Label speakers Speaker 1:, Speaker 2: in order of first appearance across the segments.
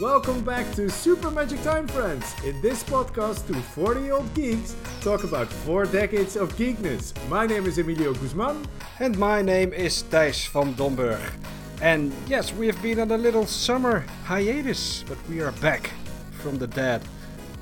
Speaker 1: Welcome back to Super Magic Time Friends. In this podcast, two 40 year old geeks talk about four decades of geekness. My name is Emilio Guzman.
Speaker 2: And my name is Thijs van Domburg. And yes, we have been on a little summer hiatus, but we are back from the dead.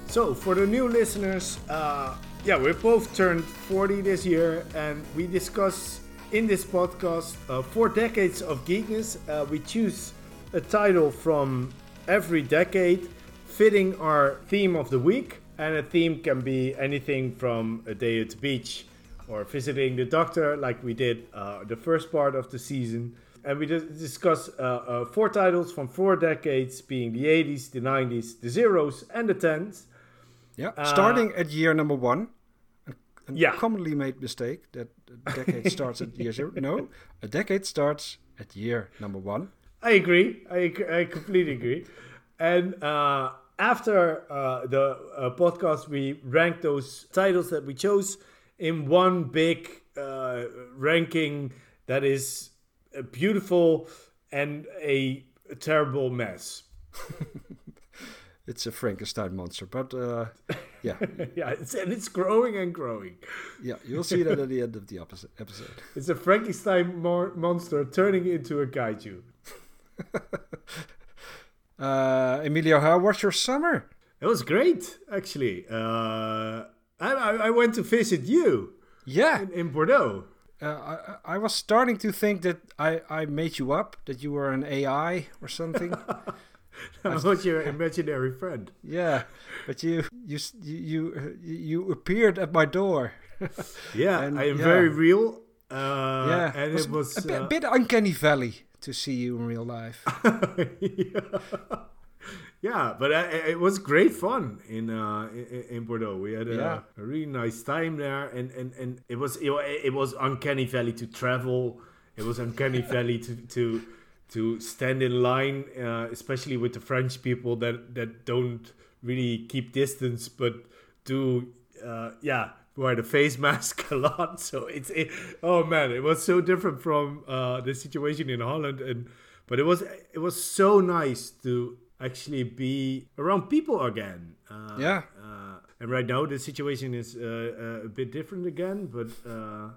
Speaker 1: So, for the new listeners, uh, yeah, we both turned 40 this year, and we discuss in this podcast uh, four decades of geekness. Uh, we choose a title from every decade, fitting our theme of the week. And a theme can be anything from a day at the beach or visiting the doctor, like we did uh, the first part of the season. And we just discuss uh, uh, four titles from four decades, being the 80s, the 90s, the zeros, and the tens.
Speaker 2: Yeah, starting at year number one. A, a
Speaker 1: Yeah.
Speaker 2: commonly made mistake that a decade starts at year zero. No, a decade starts at year number one.
Speaker 1: I agree. I, I completely agree. And uh, after uh, the uh, podcast, we ranked those titles that we chose in one big uh, ranking that is uh, beautiful and a terrible mess.
Speaker 2: It's a Frankenstein monster, but uh, yeah,
Speaker 1: yeah, it's, and it's growing and growing.
Speaker 2: yeah, you'll see that at the end of the episode. episode.
Speaker 1: It's a Frankenstein mo- monster turning into a kaiju.
Speaker 2: Uh, Emilio, how was your summer?
Speaker 1: It was great, actually. Uh, I, I went to visit you
Speaker 2: Yeah,
Speaker 1: in, in Bordeaux.
Speaker 2: uh, I, I was starting to think that I, I made you up, that you were an AI or something.
Speaker 1: I was your imaginary friend.
Speaker 2: yeah, but you you you you, you appeared at my door.
Speaker 1: Yeah,
Speaker 2: And,
Speaker 1: I am
Speaker 2: yeah.
Speaker 1: very real. Uh,
Speaker 2: yeah,
Speaker 1: and it was.
Speaker 2: a, bit,
Speaker 1: uh,
Speaker 2: bit uncanny valley to see you in real life.
Speaker 1: yeah. yeah, but I, it was great fun in uh, in, in Bordeaux. We had a,
Speaker 2: Yeah.
Speaker 1: a really nice time there, and, and, and it was it, it was uncanny valley to travel. It was uncanny valley to to to stand in line, uh, especially with the French people that that don't really keep distance, but do uh, yeah wear the face mask a lot. So it's it, oh man, it was so different from uh, the situation in Holland, and but it was it was so nice to actually be around people again. Uh,
Speaker 2: Yeah.
Speaker 1: Uh, and right now the situation is uh, uh, a bit different again, but. Uh,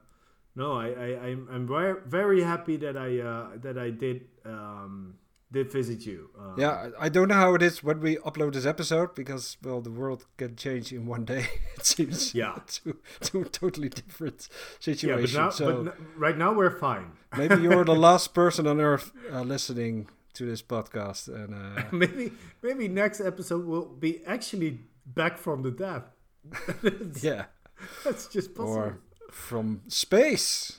Speaker 1: no, I, I I'm I'm very very happy that I uh, that I did um, did visit you. Uh,
Speaker 2: yeah, I don't know how it is when we upload this episode because well, the world can change in one day. It seems.
Speaker 1: Yeah.
Speaker 2: to to a totally different
Speaker 1: yeah,
Speaker 2: situation.
Speaker 1: but now
Speaker 2: so
Speaker 1: but right now we're fine.
Speaker 2: maybe you're the last person on earth uh, listening to this podcast, and uh,
Speaker 1: maybe maybe next episode will be actually back from the dead.
Speaker 2: yeah,
Speaker 1: That's just possible.
Speaker 2: or from space.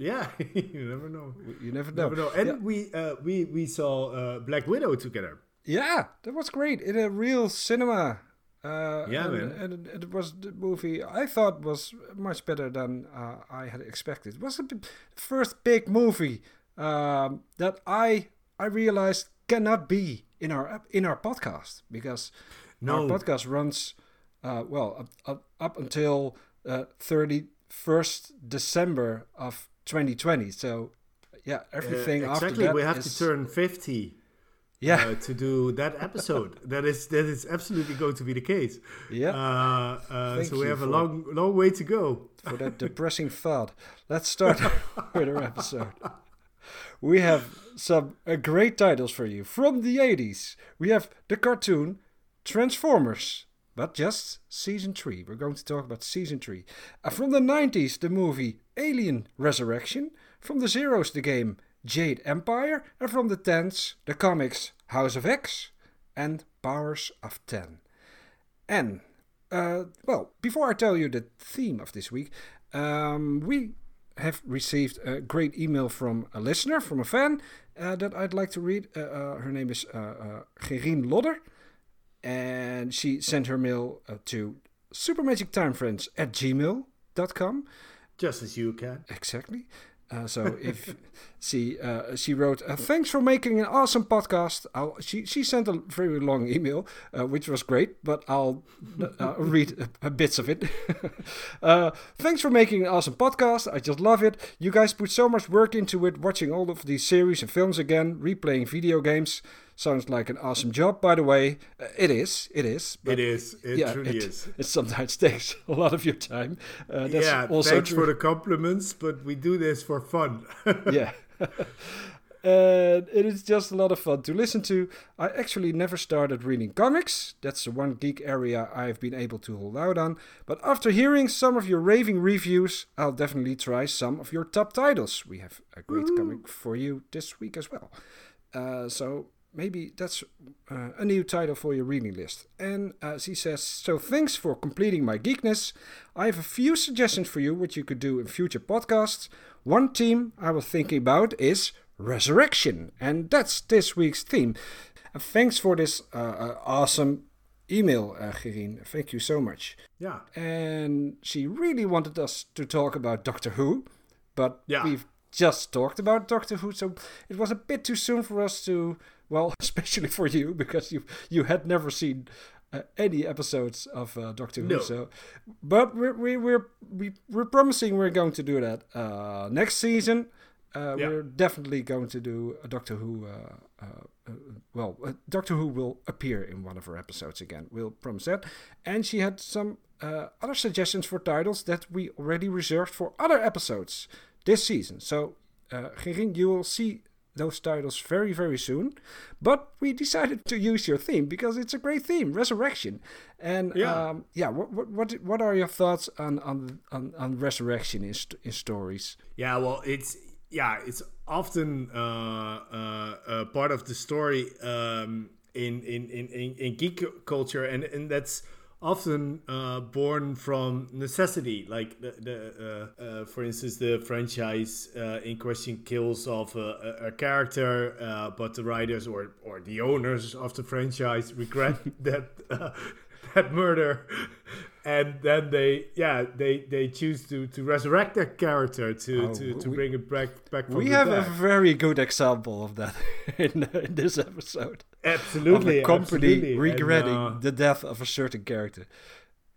Speaker 1: Yeah, you never know.
Speaker 2: You never know.
Speaker 1: Never know. And
Speaker 2: Yeah.
Speaker 1: we uh, we we saw uh, Black Widow together.
Speaker 2: Yeah, that was great in a real cinema. Uh,
Speaker 1: Yeah,
Speaker 2: and,
Speaker 1: man.
Speaker 2: And it was the movie I thought was much better than uh, I had expected. It was the first big movie um, that I I realized cannot be in our in our podcast because our podcast runs uh, well up, up, up until thirty first December of 2020. So yeah,
Speaker 1: Uh,
Speaker 2: everything after
Speaker 1: exactly. We have
Speaker 2: is-
Speaker 1: to turn fifty.
Speaker 2: Yeah,
Speaker 1: uh, to do that episode. that is that is absolutely going to be the case.
Speaker 2: yeah.
Speaker 1: Uh, uh, so we have a long long way to go.
Speaker 2: for that depressing thought. Let's start with our episode. We have some uh, great titles for you from the 80s. We have the cartoon Transformers, but just season 3. We're going to talk about season 3. Uh, from the 90s, the movie Alien Resurrection. From the Zeros, the game Jade Empire. And from the 10s, the comics House of X and Powers of 10. And, uh, well, before I tell you the theme of this week, um, we have received a great email from a listener, from a fan, uh, that I'd like to read. Uh, uh, her name is uh, uh, Gerine Lodder, and she sent her mail uh, to supermagictimefriends at gmail.com.
Speaker 1: Just as you can.
Speaker 2: Exactly. Uh, so if she uh, she wrote, uh, "Thanks for making an awesome podcast." I'll, she she sent a very long email, uh, which was great, but I'll uh, read bits of it. uh, Thanks for making an awesome podcast. I just love it. You guys put so much work into it, watching all of these series and films again, replaying video games. Sounds like an awesome job. By the way, uh, it is. It is.
Speaker 1: It is. It yeah, truly
Speaker 2: it,
Speaker 1: is.
Speaker 2: It sometimes takes a lot of your time.
Speaker 1: Uh, yeah. thanks true. for the compliments, but we do this for fun.
Speaker 2: yeah. and it is just a lot of fun to listen to. I actually never started reading comics. That's the one geek area I've been able to hold out on. But after hearing some of your raving reviews, I'll definitely try some of your top titles. We have a great Woo-hoo. comic for you this week as well. Uh, so maybe that's uh, a new title for your reading list. And uh, she says, So thanks for completing my geekness. I have a few suggestions for you, what you could do in future podcasts. One theme I was thinking about is resurrection. And that's this week's theme. And thanks for this uh, uh, awesome email, uh, Gerine. Thank you so much.
Speaker 1: Yeah.
Speaker 2: And she really wanted us to talk about Doctor Who, but yeah. we've just talked about Doctor Who, so it was a bit too soon for us to, well, especially for you because you you had never seen uh, any episodes of uh, Doctor no. Who. So, but we're we, we're we, we're promising we're going to do that uh, next season. Uh, yeah. We're definitely going to do a Doctor Who. Uh, uh, well, Doctor Who will appear in one of our episodes again. We'll promise that. And she had some other suggestions for titles that we already reserved for other episodes this season. So, uh, Gerine, you will see those titles very, very soon. But we decided to use your theme because it's a great theme, Resurrection. And yeah, um, yeah. What, what what what are your thoughts on on on, on Resurrection in, in stories?
Speaker 1: Yeah, well, it's yeah, it's often uh, uh, part of the story um, in, in, in, in geek culture, and, and that's often uh, born from necessity. Like the, the uh, uh, for instance, the franchise uh, in question kills off a, a character, uh, but the writers or or the owners of the franchise regret that uh, that murder and then they yeah they they choose to to resurrect that character to oh, to, to we, bring it back back
Speaker 2: we have a very good example of that in, in this episode
Speaker 1: absolutely
Speaker 2: of a company
Speaker 1: absolutely.
Speaker 2: regretting and, uh, the death of a certain character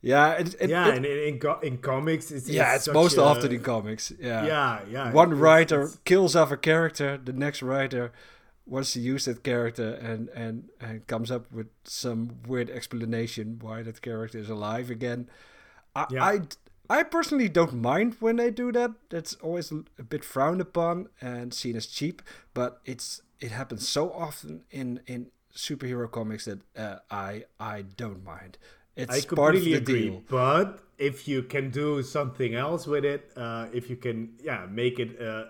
Speaker 2: yeah, it,
Speaker 1: it, yeah, it, and in, in, in comics, it's,
Speaker 2: yeah,
Speaker 1: it's,
Speaker 2: it's most a, often in comics. Yeah,
Speaker 1: yeah, yeah.
Speaker 2: One writer kills off a character, the next writer wants to use that character and, and, and comes up with some weird explanation why that character is alive again. I, yeah. I, I personally don't mind when they do that. That's always a bit frowned upon and seen as cheap, but it's it happens so often in, in superhero comics that uh, I I don't mind. It's I part of the agree, deal.
Speaker 1: But if you can do something else with it, uh, if you can, yeah, make it uh,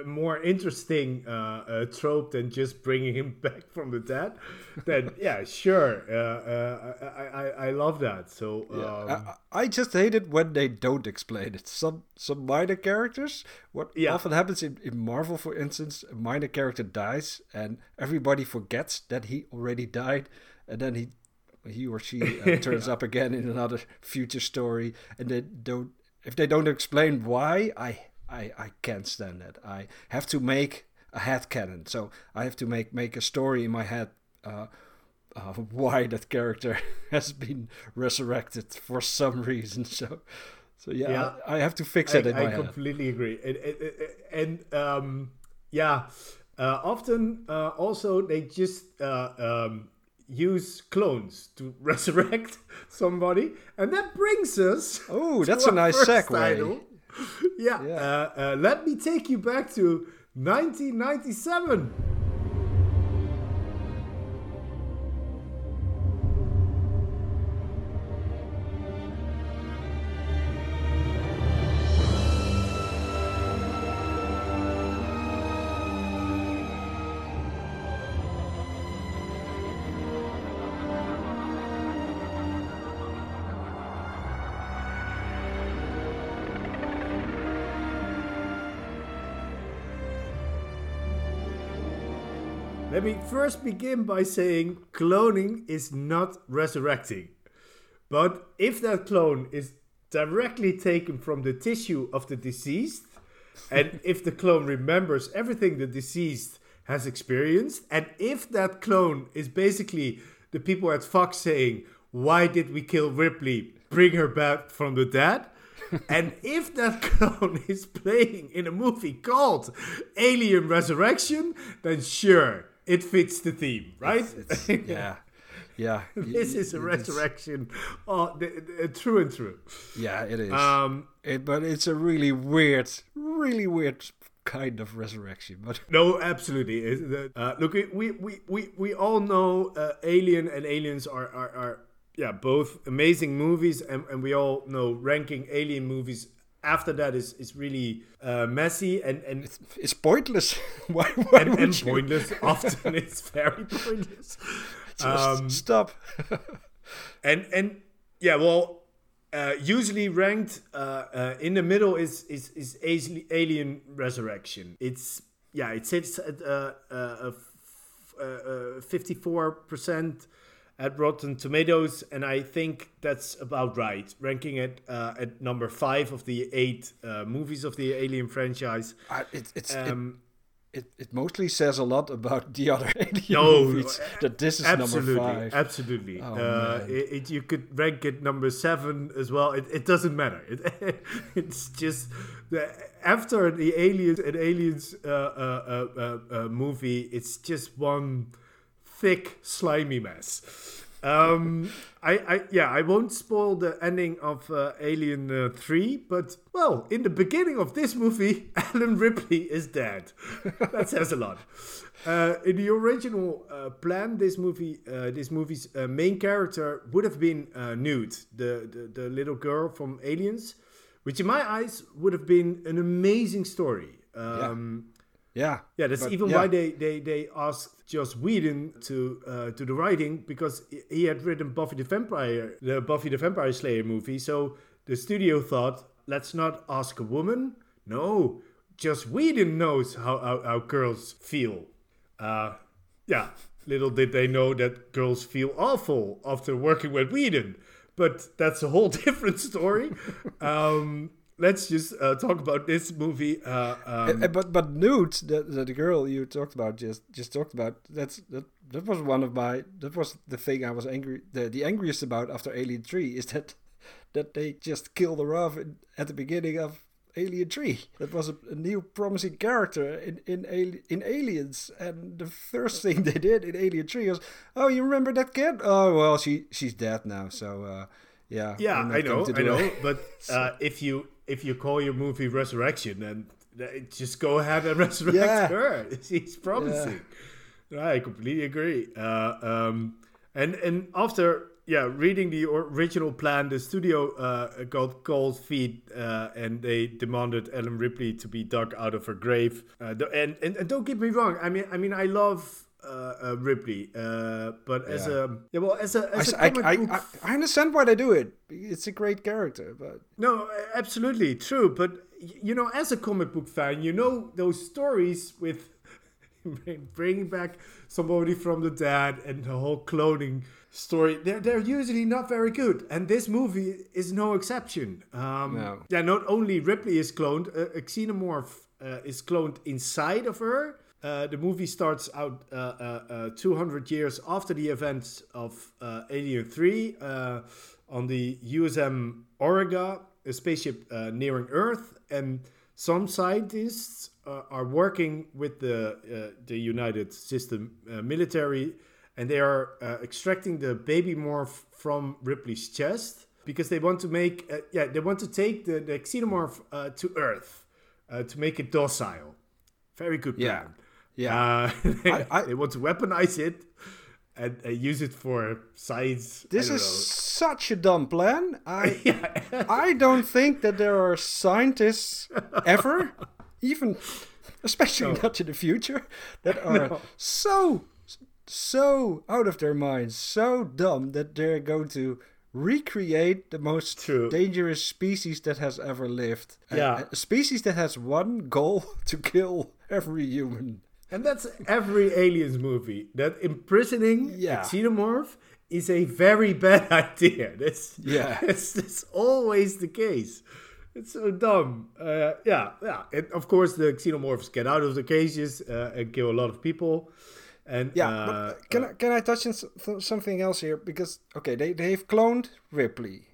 Speaker 1: a more interesting uh, uh, trope than just bringing him back from the dead, then yeah, sure. Uh, uh, I, I I love that. So
Speaker 2: yeah. um, I, I, just hate it when they don't explain it. Some some minor characters. What yeah. often happens in, in Marvel, for instance, a minor character dies and everybody forgets that he already died, and then he he or she uh, turns up again in another future story, and they don't. If they don't explain why, I I, I can't stand that. I have to make a head canon. So I have to make make a story in my head uh, uh, why that character has been resurrected for some reason. So so yeah, yeah. I, I, have to fix it I, in my
Speaker 1: I completely agree. And, and um, yeah, uh, often uh, also they just uh, um, use clones to resurrect somebody, and that brings us.
Speaker 2: Oh, that's a nice segue. Title,
Speaker 1: yeah. yeah. Uh, uh, let me take you back to 1997. Let me first begin by saying cloning is not resurrecting. But if that clone is directly taken from the tissue of the deceased, and if the clone remembers everything the deceased has experienced, and if that clone is basically the people at Fox saying, Why did we kill Ripley? Bring her back from the dead. and if that clone is playing in a movie called Alien Resurrection, then sure, it fits the theme, right?
Speaker 2: It's, it's, yeah. Yeah.
Speaker 1: this is a resurrection, oh, true and true.
Speaker 2: Yeah, it is. Um, it, but it's a really weird, really weird kind of resurrection. But
Speaker 1: no, absolutely. Uh, look, we, we, we, we all know uh, Alien and Aliens are, are, are yeah both amazing movies, and, and we all know ranking Alien movies after that is is really uh, messy and and
Speaker 2: it's, it's pointless. why, why
Speaker 1: and, and pointless. Often it's very pointless.
Speaker 2: Um, stop.
Speaker 1: and and yeah, well, uh, usually ranked uh, uh, in the middle is is is Alien Resurrection. It's yeah, it sits at uh, uh, uh, fifty four percent at Rotten Tomatoes, and I think that's about right. Ranking it uh, at number five of the eight uh, movies of the Alien franchise.
Speaker 2: Uh, it, it's um, it, it mostly says a lot about the other alien no, movies that this is
Speaker 1: absolutely,
Speaker 2: number five.
Speaker 1: Absolutely, oh, uh, it, it, you could rank it number seven as well. It, it doesn't matter. It, it's just the, after the aliens and aliens uh, uh, uh, uh, movie, it's just one thick slimy mess. Um, I, I, yeah, I won't spoil the ending of uh, Alien uh, 3, but well, in the beginning of this movie, Ellen Ripley is dead. that says a lot. Uh, in the original uh, plan, this movie, uh, this movie's uh, main character would have been Newt, the, the, the little girl from Aliens, which in my eyes would have been an amazing story. Um,
Speaker 2: yeah. Yeah,
Speaker 1: yeah. That's but, even yeah. why they, they, they asked Joss Whedon to uh, to the writing because he had written Buffy the Vampire, the Buffy the Vampire Slayer movie. So the studio thought, let's not ask a woman. No, Joss Whedon knows how how, how girls feel. Uh, yeah. Little did they know that girls feel awful after working with Whedon, but that's a whole different story. um, let's just uh, talk about this movie. Uh, um,
Speaker 2: uh, but but Newt, the, the, the girl you talked about, just just talked about. That's that that was one of my that was the thing I was angry the the angriest about after Alien Three is that that they just killed her off in, at the beginning of Alien Three. That was a, a new promising character in in in Aliens, and the first thing they did in Alien Three was, oh, you remember that kid? Oh well, she she's dead now, so. Uh, yeah,
Speaker 1: yeah, I know, I know. But uh, if you if you call your movie Resurrection, then just go ahead and resurrect yeah. her. She's promising. Yeah. I completely agree. Uh, um, and and after yeah, reading the original plan, the studio uh, got cold feet uh, and they demanded Ellen Ripley to be dug out of her grave. Uh, and, and, and don't get me wrong, I mean I mean I love uh, uh, Ripley. Uh, but as yeah. a yeah, well, as a as I, a comic
Speaker 2: I,
Speaker 1: book,
Speaker 2: I, I, understand why they do it. It's a great character, but
Speaker 1: no, absolutely true. But you know, as a comic book fan, you know those stories with bringing back somebody from the dead and the whole cloning story. They're they're usually not very good, and this movie is no exception. Um, no. Yeah, not only Ripley is cloned, a xenomorph uh, is cloned inside of her uh, the movie starts out uh, uh, uh 200 years after the events of uh, Alien 3 uh, on the USM Auriga, a spaceship nearing Earth, and some scientists are working with the the United System military, and they are extracting the baby morph from Ripley's chest because they want to make yeah they want to take the, the xenomorph to Earth to make it docile. Very good plan. Yeah. Yeah, uh, they, I, I, they, want to weaponize it and uh, use it for science.
Speaker 2: This is know. such a dumb plan. I yeah. I don't think that there are scientists ever, even especially no. not in the future, that are no. so so out of their minds, so dumb that they're going to recreate the most True. dangerous species that has ever lived.
Speaker 1: Yeah.
Speaker 2: A, a species that has one goal to kill every human.
Speaker 1: And that's every aliens movie. That imprisoning yeah. a xenomorph is a very bad idea. That's yeah. It's, that's always the case. It's so dumb. Uh, yeah, yeah. And of course, the xenomorphs get out of the cages uh, and kill a lot of people. And
Speaker 2: yeah, uh, can I can I touch on something else here? Because okay, they they've cloned Ripley.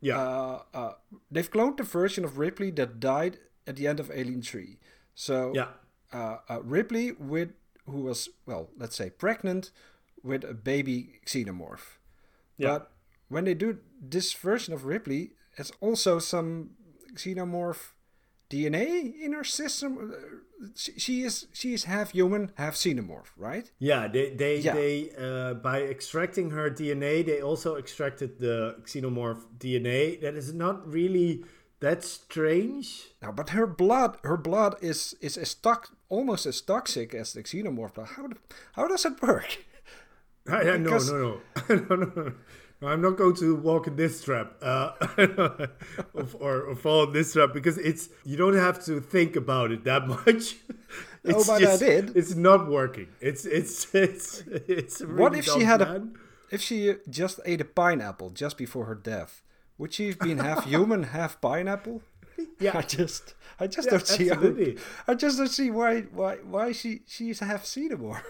Speaker 1: Yeah.
Speaker 2: Uh, uh, they've cloned the version of Ripley that died at the end of Alien Three. So
Speaker 1: yeah
Speaker 2: uh, uh, Ripley with who was well, let's say pregnant with a baby xenomorph.
Speaker 1: Yeah.
Speaker 2: But when they do this version of Ripley, it's also some xenomorph DNA in her system. Uh, She, she is she is half human, half xenomorph, right?
Speaker 1: Yeah, they they
Speaker 2: Yeah.
Speaker 1: they uh, by extracting her DNA, they also extracted the xenomorph DNA. That is not really that strange.
Speaker 2: Now, but her blood, her blood is is as tox, almost as toxic as the xenomorph blood. How do- how does it work?
Speaker 1: Ah, yeah, no, no, no, no, no, no. I'm not going to walk in this trap uh, or, or, fall in this trap because it's you don't have to think about it that much.
Speaker 2: Oh, but I did.
Speaker 1: It's not working. It's it's it's it's. a
Speaker 2: What
Speaker 1: really
Speaker 2: if she had a if she just ate a pineapple just before her death? Would she have been half human, half pineapple?
Speaker 1: Yeah.
Speaker 2: I just I just
Speaker 1: Yeah,
Speaker 2: don't see how,
Speaker 1: absolutely.
Speaker 2: I just don't see why why why she she's half xenomorph.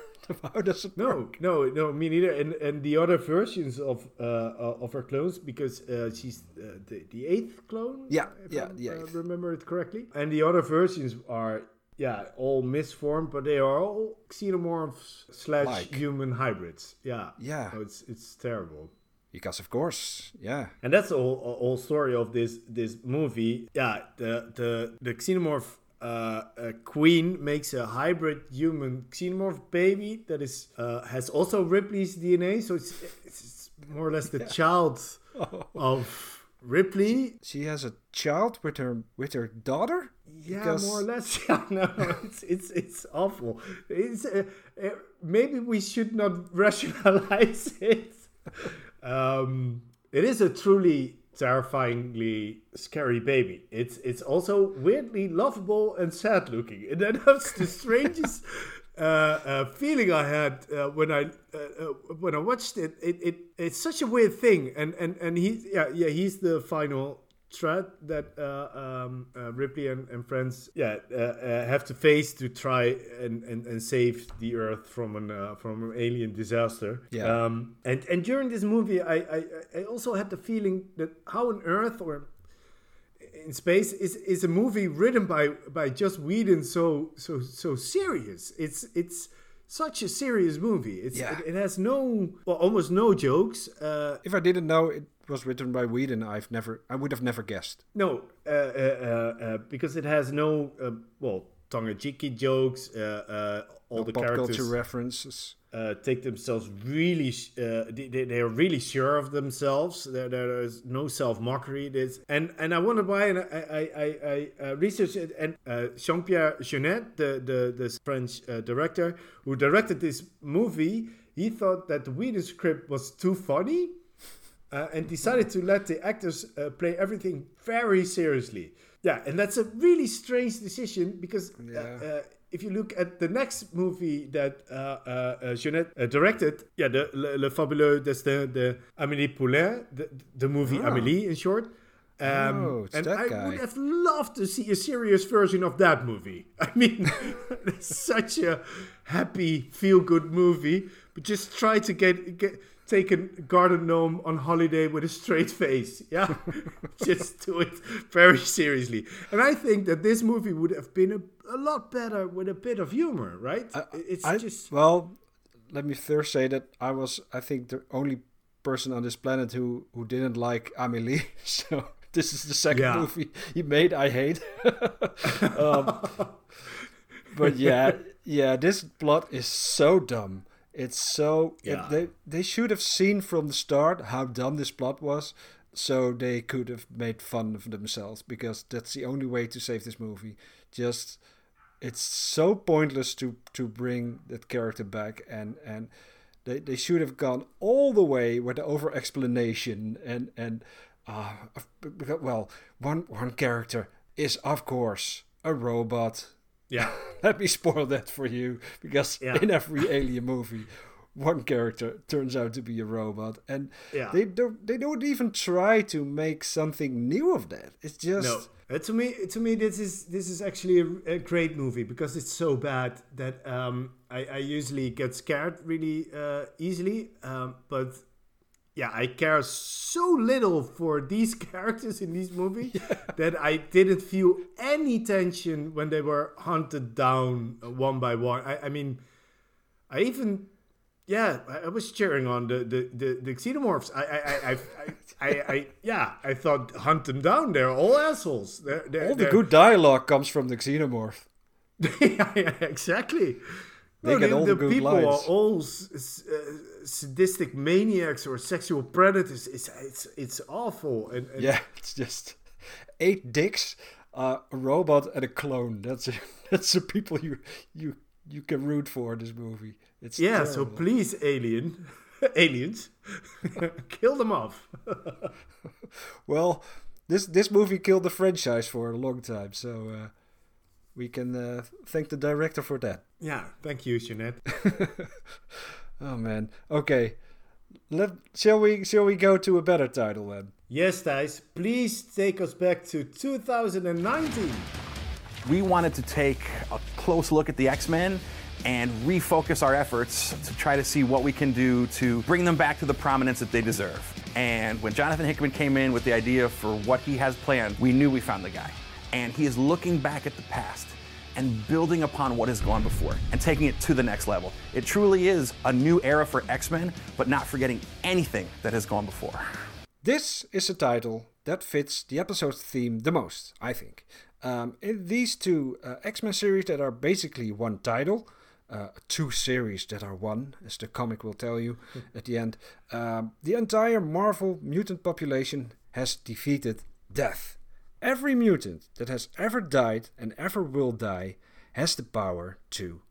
Speaker 2: how does it work?
Speaker 1: No, no, no, me neither. And and the other versions of uh, uh, of her clones, because uh, she's uh, the the eighth clone.
Speaker 2: Yeah,
Speaker 1: if
Speaker 2: yeah,
Speaker 1: I, uh, remember it correctly. And the other versions are yeah all misformed, but they are all xenomorphs slash
Speaker 2: Like.
Speaker 1: human hybrids. Yeah,
Speaker 2: Yeah.
Speaker 1: So it's it's terrible.
Speaker 2: Because of course, yeah.
Speaker 1: And that's the whole, whole story of this this movie. Yeah, the the the xenomorph uh, uh, queen makes a hybrid human xenomorph baby that is uh, has also Ripley's DNA. So it's, it's more or less the child of Ripley.
Speaker 2: She has a child with her with her daughter.
Speaker 1: Yeah,
Speaker 2: Because-
Speaker 1: more or less. Yeah, no, it's it's it's awful. It's uh, uh, maybe we should not rationalize it. Um, it is a truly terrifyingly scary baby. It's it's also weirdly lovable and sad looking, and that was the strangest. Uh, uh, feeling I had uh, when I uh, uh, when I watched it, it, it it's such a weird thing, and and and he yeah yeah he's the final threat that uh, um, uh, Ripley and, and friends yeah uh, uh, have to face to try and, and, and save the Earth from an uh, from an alien disaster.
Speaker 2: Yeah.
Speaker 1: Um, and and during this movie, I, I I also had the feeling that how on Earth or in space is is a movie written by by Joss Whedon so so so serious. It's it's such a serious movie. It's
Speaker 2: Yeah.
Speaker 1: it, it has no well almost no jokes. Uh,
Speaker 2: If I didn't know it was written by Whedon, I've never I would have never guessed.
Speaker 1: No, uh, uh, uh, uh, because it has no uh, well tongue-in-cheeky jokes. Uh, uh, all
Speaker 2: No
Speaker 1: the
Speaker 2: pop
Speaker 1: characters
Speaker 2: culture references.
Speaker 1: uh, take themselves really. Uh, they, they are really sure of themselves. There, there is no self mockery. This and and I wonder why. And I I I, I uh, researched it. And uh, Jean Pierre Jeunet, the the the French uh, director who directed this movie, he thought that the Whedon script was too funny uh, and decided to let the actors uh, play everything very seriously. Yeah, and that's a really strange decision because uh,
Speaker 2: Yeah.
Speaker 1: uh, if you look at the next movie that uh, Jeunet uh, directed, yeah, the Le, Le Fabuleux Destin de Amélie Poulain, the, the movie
Speaker 2: Ah.
Speaker 1: Amélie in short. Um,
Speaker 2: Oh,
Speaker 1: and I
Speaker 2: guy.
Speaker 1: would have loved to see a serious version of that movie. I mean, such a happy, feel-good movie, but just try to get get take a garden gnome on holiday with a straight face. Yeah, just do it very seriously. And I think that this movie would have been a, a lot better with a bit of humor, right? it's
Speaker 2: I,
Speaker 1: just
Speaker 2: well. Let me first say that I was, I think, the only person on this planet who who didn't like Amelie. So this is the second
Speaker 1: Yeah.
Speaker 2: movie he made. I hate. um, but yeah, yeah, this plot is so dumb. It's so
Speaker 1: Yeah.
Speaker 2: they they should have seen from the start how dumb this plot was, so they could have made fun of themselves because that's the only way to save this movie. Just it's so pointless to to bring that character back and and they, they should have gone all the way with the over explanation and and uh well one one character is of course a robot
Speaker 1: yeah,
Speaker 2: let me spoil that for you because
Speaker 1: Yeah.
Speaker 2: in every alien movie one character turns out to be a robot and
Speaker 1: Yeah.
Speaker 2: they don't they don't even try to make something new of that it's just
Speaker 1: No, Uh, to me, to me, this is this is actually a, a great movie because it's so bad that um, I, I usually get scared really uh, easily. Um, but yeah, I care so little for these characters in this movie that I didn't feel any tension when they were hunted down uh, one by one. I, I mean, I even yeah, I, I was cheering on the the the, the xenomorphs. I I I, I, I, I yeah, I thought hunt them down. They're all assholes. They're, they're,
Speaker 2: All the
Speaker 1: they're-
Speaker 2: good dialogue comes from the xenomorph.
Speaker 1: yeah, yeah, exactly.
Speaker 2: They
Speaker 1: No,
Speaker 2: get
Speaker 1: the,
Speaker 2: all
Speaker 1: the
Speaker 2: the good
Speaker 1: people
Speaker 2: lines.
Speaker 1: are all s- s- uh, sadistic maniacs or sexual predators. It's it's it's awful. And, and
Speaker 2: Yeah, it's just eight dicks, uh, a robot, and a clone. That's that's the people you you you can root for in this movie. It's
Speaker 1: yeah. So please, alien, aliens, kill them off.
Speaker 2: well, this this movie killed the franchise for a long time, so uh, we can uh, thank the director for that.
Speaker 1: yeah. Thank you, Jeunet.
Speaker 2: Oh man. Okay. Let shall we shall we go to a better title then?
Speaker 1: Yes, Thijs. Please take us back to 2019.
Speaker 3: We wanted to take a close look at the X Men and refocus our efforts to try to see what we can do to bring them back to the prominence that they deserve. And when Jonathan Hickman came in with the idea for what he has planned, we knew we found the guy. And he is looking back at the past and building upon what has gone before and taking it to the next level. It truly is a new era for X Men, but not forgetting anything that has gone before.
Speaker 2: This is a title that fits the episode's theme the most, I think. Um, these two uh, X Men series that are basically one title, uh, two series that are one, as the comic will tell you at the end, um, the entire Marvel mutant population has defeated death. Every mutant that has ever died and ever will die has the power to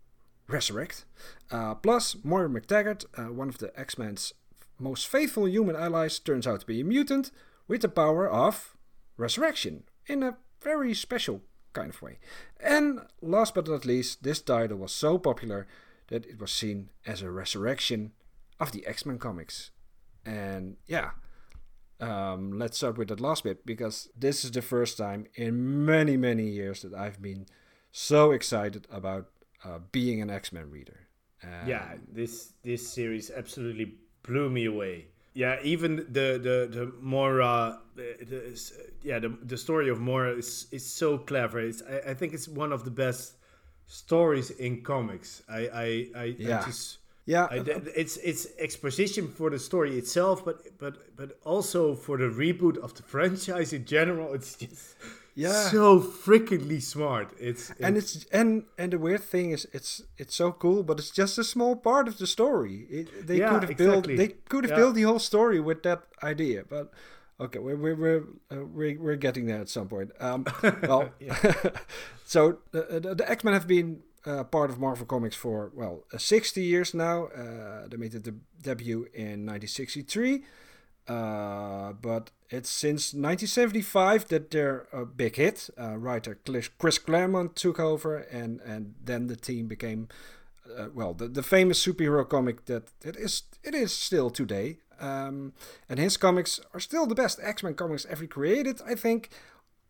Speaker 2: resurrect. Uh, plus, Moira McTaggart, uh, one of the X Men's most faithful human allies, turns out to be a mutant with the power of resurrection in a very special kind of way. And last but not least, this title was so popular that it was seen as a resurrection of the X Men comics. And yeah, um, let's start with that last bit because this is the first time in many, many years that I've been so excited about uh, being an X Men reader. Um,
Speaker 1: yeah, this this series absolutely blew me away. Yeah, even the the the Mora, the, the, yeah, the the story of Mora is is so clever. It's I, I think it's one of the best stories in comics. I I I, I just.
Speaker 2: Yeah,
Speaker 1: I, it's it's exposition for the story itself, but but but also for the reboot of the franchise in general. It's just
Speaker 2: Yeah.
Speaker 1: so freakingly smart. It's,
Speaker 2: and it's and and the weird thing is it's it's so cool but it's just a small part of the story it, they
Speaker 1: Yeah,
Speaker 2: could have built
Speaker 1: exactly.
Speaker 2: they could have
Speaker 1: Yeah.
Speaker 2: built the whole story with that idea but okay we're we're we're, uh, we're, we're getting there at some point um well so the, the, the x-men have been uh, part of marvel comics for well uh, 60 years now uh, they made the de- debut in 1963 uh, but it's since 1975 that they're a big hit. Writer Chris Chris Claremont took over, and, and then the team became, uh, well, the, the famous superhero comic that it is it is still today. Um, and his comics are still the best X Men comics ever created, I think.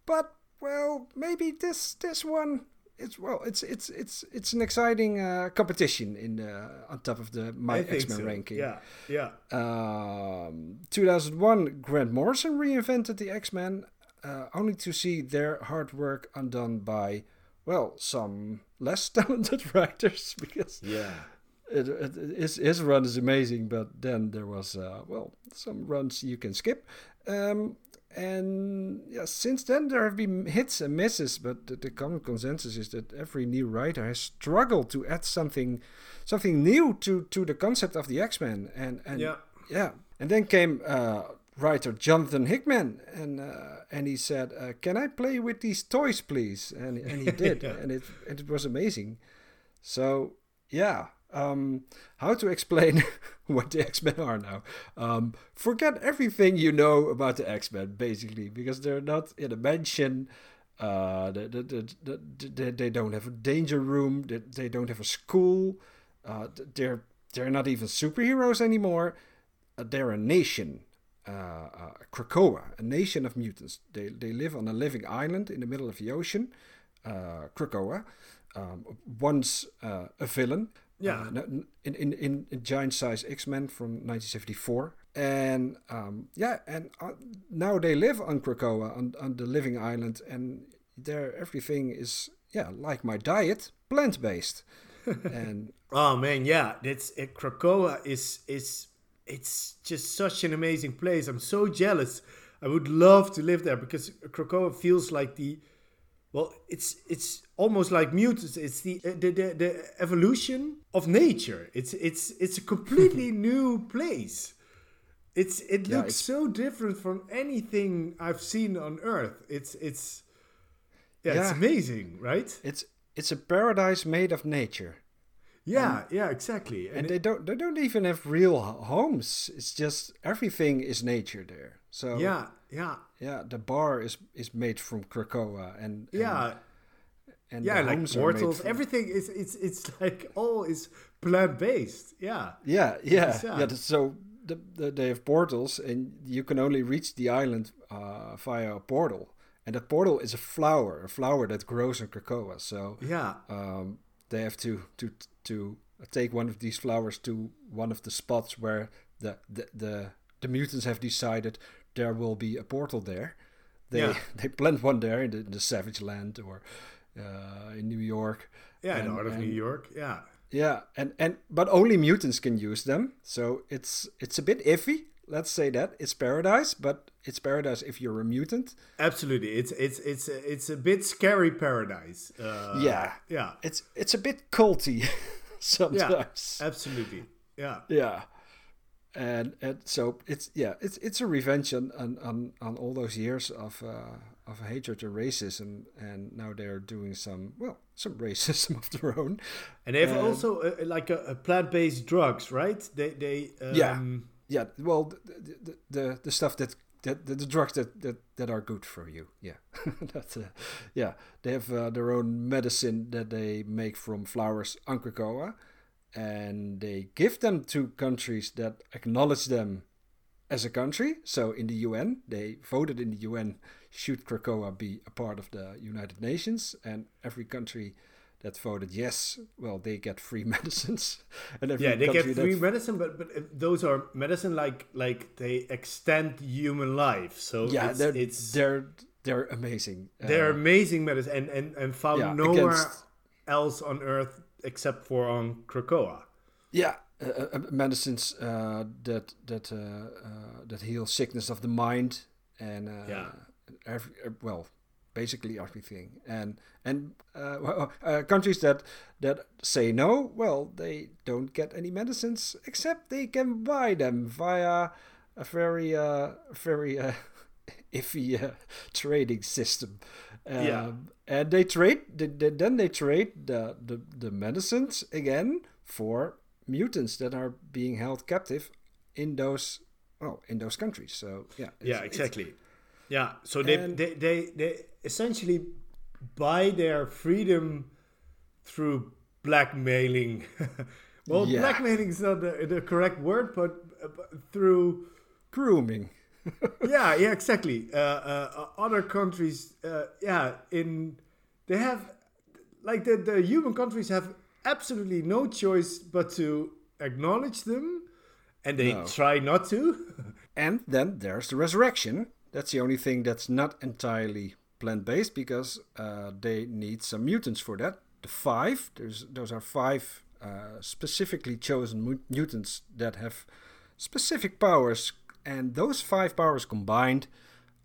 Speaker 2: But well, maybe this this one. It's well, it's it's it's it's an exciting uh, competition in uh, on top of the my X Men
Speaker 1: so.
Speaker 2: ranking.
Speaker 1: Yeah, yeah.
Speaker 2: Um, 2001, Grant Morrison reinvented the X Men, uh, only to see their hard work undone by, well, some less talented writers because
Speaker 1: Yeah.
Speaker 2: it, it, his, his run is amazing, but then there was, uh, well, some runs you can skip. Um, and yeah, since then there have been hits and misses, but the, the common consensus is that every new writer has struggled to add something, something new to, to the concept of the X Men, and and
Speaker 1: Yeah.
Speaker 2: yeah. And then came uh, writer Jonathan Hickman, and uh, and he said, uh, "Can I play with these toys, please?" And and he did,
Speaker 1: Yeah.
Speaker 2: and it and it was amazing. So yeah, um, how to explain what the X Men are now? Um, forget everything you know about the X Men, basically, because they're not in a mansion. Uh, they, they, they, they, don't have a danger room. They, they don't have a school. Uh, they're they're not even superheroes anymore. Uh, they're a nation, uh, uh, Krakoa, a nation of mutants. They they live on a living island in the middle of the ocean, uh, Krakoa. Um, once uh, a villain,
Speaker 1: Yeah.
Speaker 2: uh, in, in, in, in giant size X Men from 1974. And um, yeah, and uh, now they live on Krakoa, on, on the living island, and there everything is, yeah, like my diet, plant based. and
Speaker 1: Oh man, yeah, it's uh, Krakoa is is it's just such an amazing place. I'm so jealous. I would love to live there because Krakoa feels like the well, it's it's almost like mutants. It's the the, the, the evolution of nature. It's it's it's a completely new place. It's it
Speaker 2: Yeah,
Speaker 1: looks
Speaker 2: it's-
Speaker 1: so different from anything I've seen on Earth. It's it's yeah, it's amazing, right?
Speaker 2: it's it's a paradise made of nature.
Speaker 1: Yeah, yeah, exactly.
Speaker 2: and they don't they don't even have real homes. It's just everything is nature there. So
Speaker 1: yeah, yeah,
Speaker 2: yeah, the bar is is made from Krakoa, and and,
Speaker 1: yeah.
Speaker 2: And
Speaker 1: yeah,
Speaker 2: the
Speaker 1: like
Speaker 2: homes are made
Speaker 1: portals,
Speaker 2: from-
Speaker 1: everything is it's it's like all is plant based. Yeah,
Speaker 2: Yeah, yeah,
Speaker 1: yeah.
Speaker 2: yeah. So the, the, they have portals, and you can only reach the island uh, via a portal. And that portal is a flower, a flower that grows in Krakoa. So
Speaker 1: yeah,
Speaker 2: um, they have to to to take one of these flowers to one of the spots where the the the, the mutants have decided there will be a portal there. They
Speaker 1: Yeah.
Speaker 2: they plant one there in the, in the Savage Land or uh, in New York.
Speaker 1: yeah.
Speaker 2: And-
Speaker 1: North of
Speaker 2: and-
Speaker 1: New York. Yeah,
Speaker 2: yeah, and and but only mutants can use them. So it's it's a bit iffy. Let's say that it's paradise, but it's paradise if you're a mutant.
Speaker 1: absolutely. It's it's it's a, it's a bit scary paradise. Uh,
Speaker 2: yeah,
Speaker 1: yeah,
Speaker 2: it's it's a bit culty sometimes. yeah.
Speaker 1: Absolutely. Yeah,
Speaker 2: Yeah, and and so it's yeah it's it's a revenge on on on, on all those years of uh, of hatred and racism, and now they're doing some well some racism of their own.
Speaker 1: and they have
Speaker 2: And-
Speaker 1: also uh, like a, a plant based drugs, right? They they um,
Speaker 2: Yeah. Yeah, well, the the, the, the stuff that, that the, the drugs that, that, that are good for you. Yeah, that uh, yeah, they have uh, their own medicine that they make from flowers on Krakoa, and they give them to countries that acknowledge them as a country. So in the UN, they voted in the UN should Krakoa be a part of the United Nations, and every country that voted yes, well, they get free medicines, and every
Speaker 1: Yeah, they get free medicine, but but uh, those are medicine like like they extend human life. So
Speaker 2: yeah,
Speaker 1: it's,
Speaker 2: they're
Speaker 1: it's
Speaker 2: they're they're amazing. Uh,
Speaker 1: They're amazing medicine and, and, and found
Speaker 2: yeah,
Speaker 1: nowhere
Speaker 2: against-
Speaker 1: else on Earth except for on Krakoa.
Speaker 2: yeah, uh, uh, medicines uh, that that uh, uh, that heal sickness of the mind and uh,
Speaker 1: Yeah.
Speaker 2: Every, uh, well, basically everything. And and uh, uh, countries that that say no, well, they don't get any medicines except they can buy them via a very uh, very uh, iffy uh, trading system. Um,
Speaker 1: Yeah.
Speaker 2: and they trade. They, they, then they trade the, the the medicines again for mutants that are being held captive in those well in those countries. So yeah,
Speaker 1: Yeah, exactly. Yeah, so they,
Speaker 2: And-
Speaker 1: they, they, they essentially buy their freedom through blackmailing. well,
Speaker 2: Yeah.
Speaker 1: blackmailing is not the, the correct word, but, uh, but through
Speaker 2: grooming.
Speaker 1: yeah, yeah, exactly. Uh, uh, other countries, uh, yeah, in they have like the the human countries have absolutely no choice but to acknowledge them, and they
Speaker 2: No.
Speaker 1: try not to.
Speaker 2: And then there's the resurrection. That's the only thing that's not entirely plant based because uh, they need some mutants for that. The five, there's those are five uh, specifically chosen mutants that have specific powers, and those five powers combined,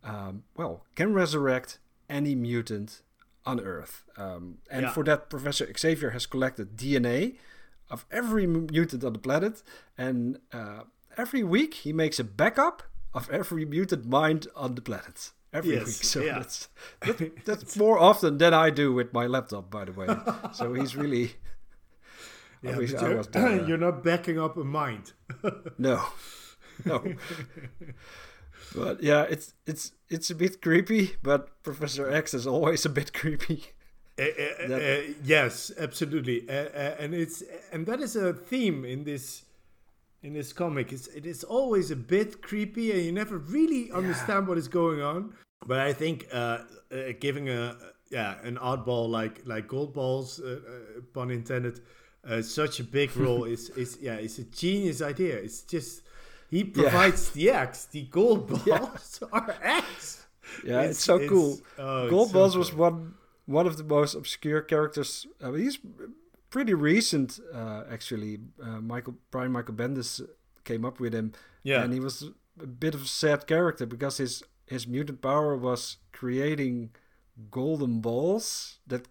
Speaker 2: um, well, can resurrect any mutant on Earth. Um, and
Speaker 1: Yeah.
Speaker 2: for that, Professor Xavier has collected DNA of every mutant on the planet, and uh, every week he makes a backup of every mutant mind on the planet. Every
Speaker 1: Yes,
Speaker 2: week, so
Speaker 1: yeah.
Speaker 2: that's that, that's more often than I do with my laptop, by the way. so he's really. Wish
Speaker 1: you're,
Speaker 2: there.
Speaker 1: you're not backing up a mind.
Speaker 2: No, no. but yeah, it's it's it's a bit creepy. But Professor X is always a bit creepy.
Speaker 1: Uh, uh,
Speaker 2: That-
Speaker 1: yes, absolutely, and it's and that is a theme in this in this comic. It's it is always a bit creepy, and you never really understand what is going on. But I think uh, uh, giving a yeah an oddball like like Goldballs uh, pun intended, uh, such a big role is is yeah it's a genius idea. It's just he provides the X, the Goldballs are X.
Speaker 2: Yeah, it's,
Speaker 1: It's-
Speaker 2: so
Speaker 1: it's-
Speaker 2: cool.
Speaker 1: oh,
Speaker 2: Gold
Speaker 1: so
Speaker 2: Balls was one one of the most obscure characters. I mean, he's pretty recent, uh, actually. Uh, Michael Brian Michael Bendis came up with him,
Speaker 1: Yeah.
Speaker 2: and he was a bit of a sad character because his his mutant power was creating golden balls. That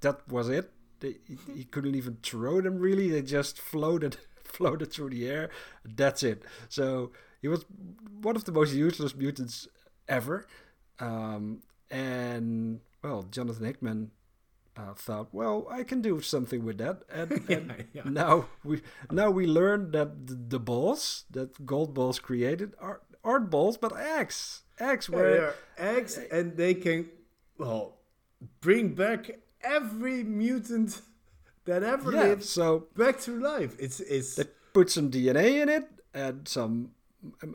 Speaker 2: that was it. They, he, couldn't even throw them really. They just floated floated through the air. That's it. So he was one of the most useless mutants ever. Um, and well, Jonathan Hickman uh, thought, well, I can do something with that, and, and
Speaker 1: yeah.
Speaker 2: now we now we learned that the, the balls that Goldballs created are aren't balls but eggs. Eggs where
Speaker 1: eggs, and they can, well, bring back every mutant that ever
Speaker 2: yeah,
Speaker 1: lived
Speaker 2: so
Speaker 1: back to life. It's it's
Speaker 2: they put some DNA in it and some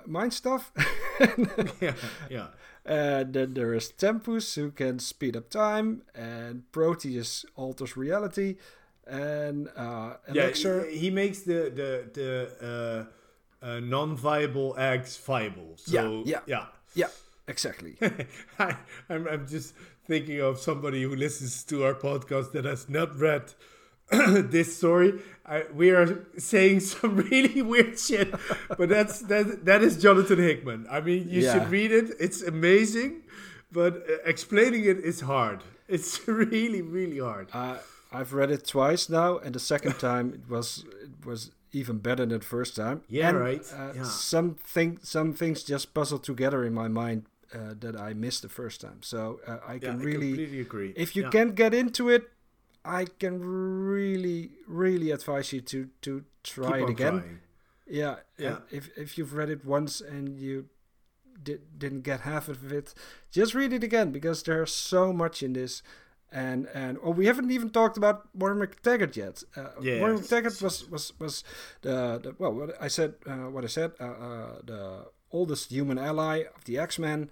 Speaker 2: mind stuff.
Speaker 1: yeah yeah
Speaker 2: And then there is Tempus, who can speed up time, and Proteus alters reality, and uh. Elixir.
Speaker 1: He, he makes the the the uh, uh, non-viable eggs viable. So
Speaker 2: yeah.
Speaker 1: yeah.
Speaker 2: yeah, exactly.
Speaker 1: I, I'm, I'm just thinking of somebody who listens to our podcast that has not read this story. I, we are saying some really weird shit, but that's that. That is Jonathan Hickman. I mean, you
Speaker 2: Yeah.
Speaker 1: should read it. It's amazing, but uh, explaining it is hard. It's really, really hard.
Speaker 2: uh, I've read it twice now, and the second time it was it was even better than the first time.
Speaker 1: Yeah,
Speaker 2: And,
Speaker 1: right.
Speaker 2: Uh,
Speaker 1: Yeah.
Speaker 2: Some thing, some things just puzzle together in my mind uh, that I missed the first time. So uh, I
Speaker 1: yeah,
Speaker 2: can
Speaker 1: I
Speaker 2: really,
Speaker 1: completely agree.
Speaker 2: if you
Speaker 1: Yeah.
Speaker 2: can't get into it, I can really, really advise you to to try
Speaker 1: Keep
Speaker 2: it again.
Speaker 1: trying.
Speaker 2: Yeah,
Speaker 1: Yeah.
Speaker 2: If if you've read it once and you did, didn't get half of it, just read it again because there's so much in this. And and oh, we haven't even talked about Moira MacTaggert yet. Uh, Moira
Speaker 1: Yes.
Speaker 2: MacTaggert was was was the, the well, what I said, uh, what I said, uh, uh, the oldest human ally of the X Men,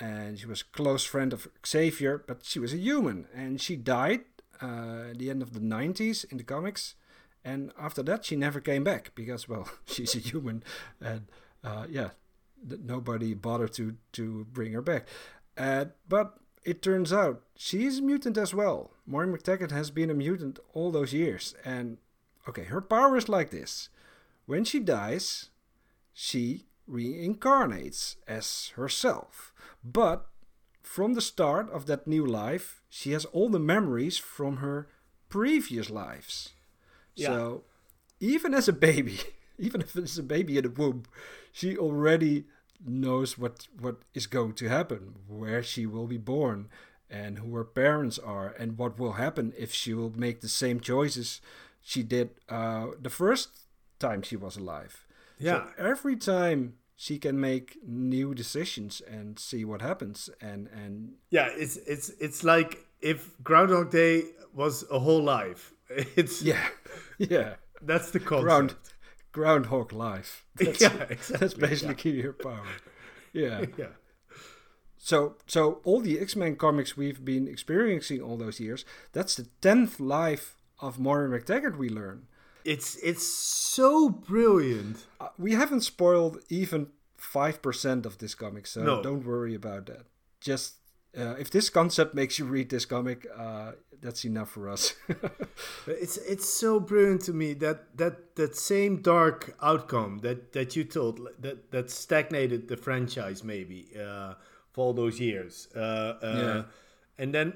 Speaker 2: and she was a close friend of Xavier, but she was a human, and she died uh, the end of the '90s in the comics. And after that, she never came back because, well, she's a human, and uh, yeah, nobody bothered to to bring her back. Uh, but it turns out she's a mutant as well. Moira MacTaggert has been a mutant all those years, and okay, her power is like this: when she dies, she reincarnates as herself, but from the start of that new life, she has all the memories from her previous lives.
Speaker 1: Yeah.
Speaker 2: So even as a baby, even if it's a baby in a womb, she already knows what what is going to happen, where she will be born, and who her parents are, and what will happen if she will make the same choices she did uh, the first time she was alive.
Speaker 1: Yeah.
Speaker 2: So every time she can make new decisions and see what happens, and and
Speaker 1: Yeah, it's it's it's like if Groundhog Day was a whole life. It's
Speaker 2: yeah, yeah.
Speaker 1: that's the concept.
Speaker 2: Ground, groundhog life. That's,
Speaker 1: yeah, exactly.
Speaker 2: that's basically her power. Yeah.
Speaker 1: Yeah.
Speaker 2: So so all the X Men comics we've been experiencing all those years, that's the tenth life of Moira MacTaggert we learn.
Speaker 1: It's it's so brilliant.
Speaker 2: Uh, we haven't spoiled even five percent of this comic, so
Speaker 1: No.
Speaker 2: don't worry about that. Just uh, if this concept makes you read this comic, uh, that's enough for us.
Speaker 1: It's it's so brilliant to me that that that same dark outcome that that you told that that stagnated the franchise maybe uh, for all those years. Uh, uh,
Speaker 2: Yeah.
Speaker 1: And then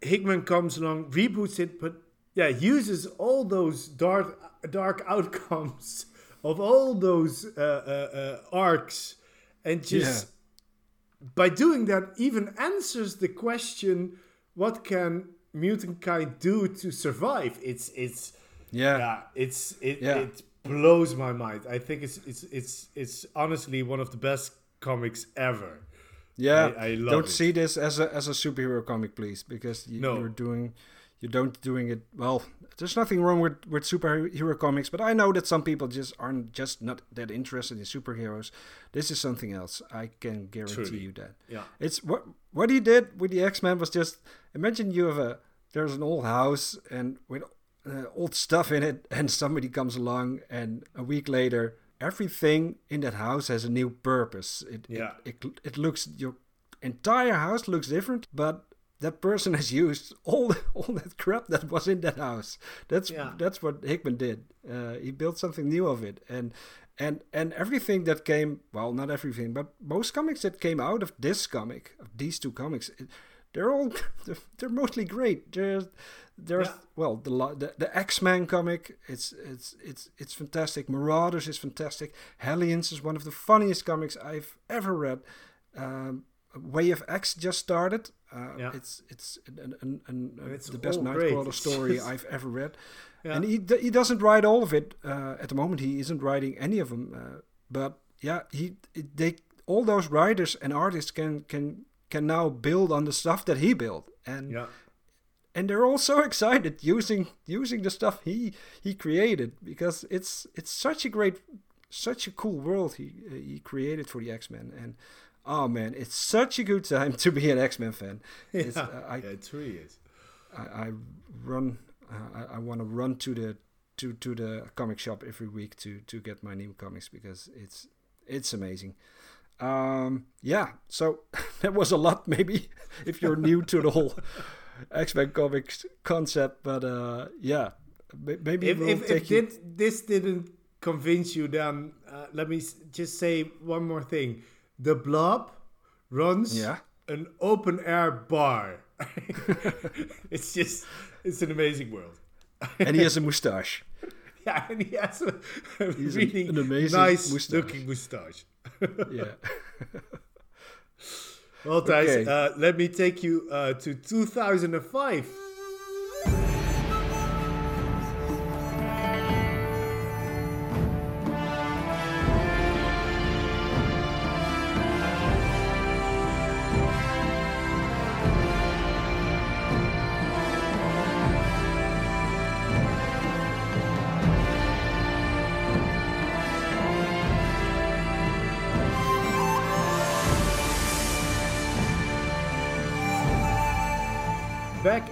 Speaker 1: Hickman comes along, reboots it, but yeah, uses all those dark dark outcomes of all those uh, uh, uh, arcs, and just by doing that, even answers the question: What can mutant kind do to survive? It's it's
Speaker 2: yeah.
Speaker 1: yeah, it's it
Speaker 2: Yeah.
Speaker 1: it blows my mind. I think it's it's it's it's honestly one of the best comics ever.
Speaker 2: Yeah,
Speaker 1: I- I love
Speaker 2: don't
Speaker 1: it.
Speaker 2: see this as a as a superhero comic, please, because you,
Speaker 1: No.
Speaker 2: you're doing, you don't doing it well. There's nothing wrong with with superhero comics, but I know that some people just aren't just not that interested in superheroes. This is something else. I can guarantee
Speaker 1: Truly.
Speaker 2: you that.
Speaker 1: Yeah.
Speaker 2: It's what what he did with the X Men was just imagine you have a there's an old house and with uh, old stuff in it, and somebody comes along, and a week later, everything in that house has a new purpose. It,
Speaker 1: Yeah.
Speaker 2: It, it, it looks your entire house looks different, but that person has used all all that crap that was in that house. That's
Speaker 1: Yeah.
Speaker 2: that's what Hickman did. Uh, he built something new of it, and and and everything that came well, not everything, but most comics that came out of this comic, of these two comics, it- they're all they're, they're mostly great. There's there's
Speaker 1: Yeah.
Speaker 2: well the the, the X Men comic, it's it's it's it's fantastic. Marauders is fantastic. Hellions is one of the funniest comics I've ever read. Um, Way of X just started. Uh,
Speaker 1: Yeah.
Speaker 2: It's it's an, an, an,
Speaker 1: And it's
Speaker 2: the best. Nightcrawler story I've ever read.
Speaker 1: Yeah.
Speaker 2: And he he doesn't write all of it uh, at the moment. He isn't writing any of them. Uh, but yeah, he they all those writers and artists can can can now build on the stuff that he built, and
Speaker 1: Yeah.
Speaker 2: and they're all so excited using using the stuff he he created because it's it's such a great such a cool world he uh, he created for the X-Men and oh man it's such a good time to be an X-Men fan it's,
Speaker 1: yeah.
Speaker 2: uh, I,
Speaker 1: yeah, it really is.
Speaker 2: I I run uh, I, I want to run to the to to the comic shop every week to to get my new comics because it's it's amazing um yeah so that was a lot maybe if you're new to the whole X-Men comics concept but uh yeah maybe
Speaker 1: If,
Speaker 2: we'll
Speaker 1: if, if
Speaker 2: you
Speaker 1: did, this didn't convince you, then uh, let me s- just say one more thing. The Blob runs
Speaker 2: Yeah.
Speaker 1: an open air bar. it's just, it's an amazing world.
Speaker 2: and he has a mustache
Speaker 1: Yeah, and he has a, a
Speaker 2: He's
Speaker 1: really
Speaker 2: an amazing
Speaker 1: nice
Speaker 2: moustache.
Speaker 1: looking moustache.
Speaker 2: yeah
Speaker 1: Well, Thijs,
Speaker 2: Okay.
Speaker 1: uh, let me take you uh, to 2005.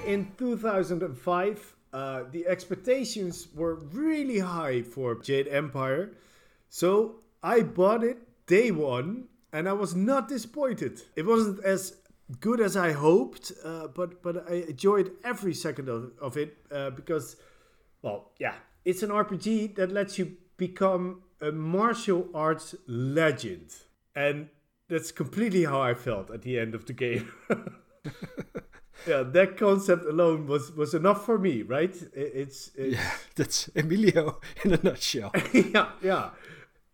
Speaker 1: In 2005, uh, the expectations were really high for Jade Empire. So I bought it day one and I was not disappointed. It wasn't as good as I hoped, uh, but, but I enjoyed every second of, of it uh, because, well, yeah, it's an RPG that lets you become a martial arts legend. And that's completely how I felt at the end of the game. yeah, that concept alone was was enough for me, right? I- It's, it's
Speaker 2: yeah that's Emilio in a nutshell
Speaker 1: yeah, yeah.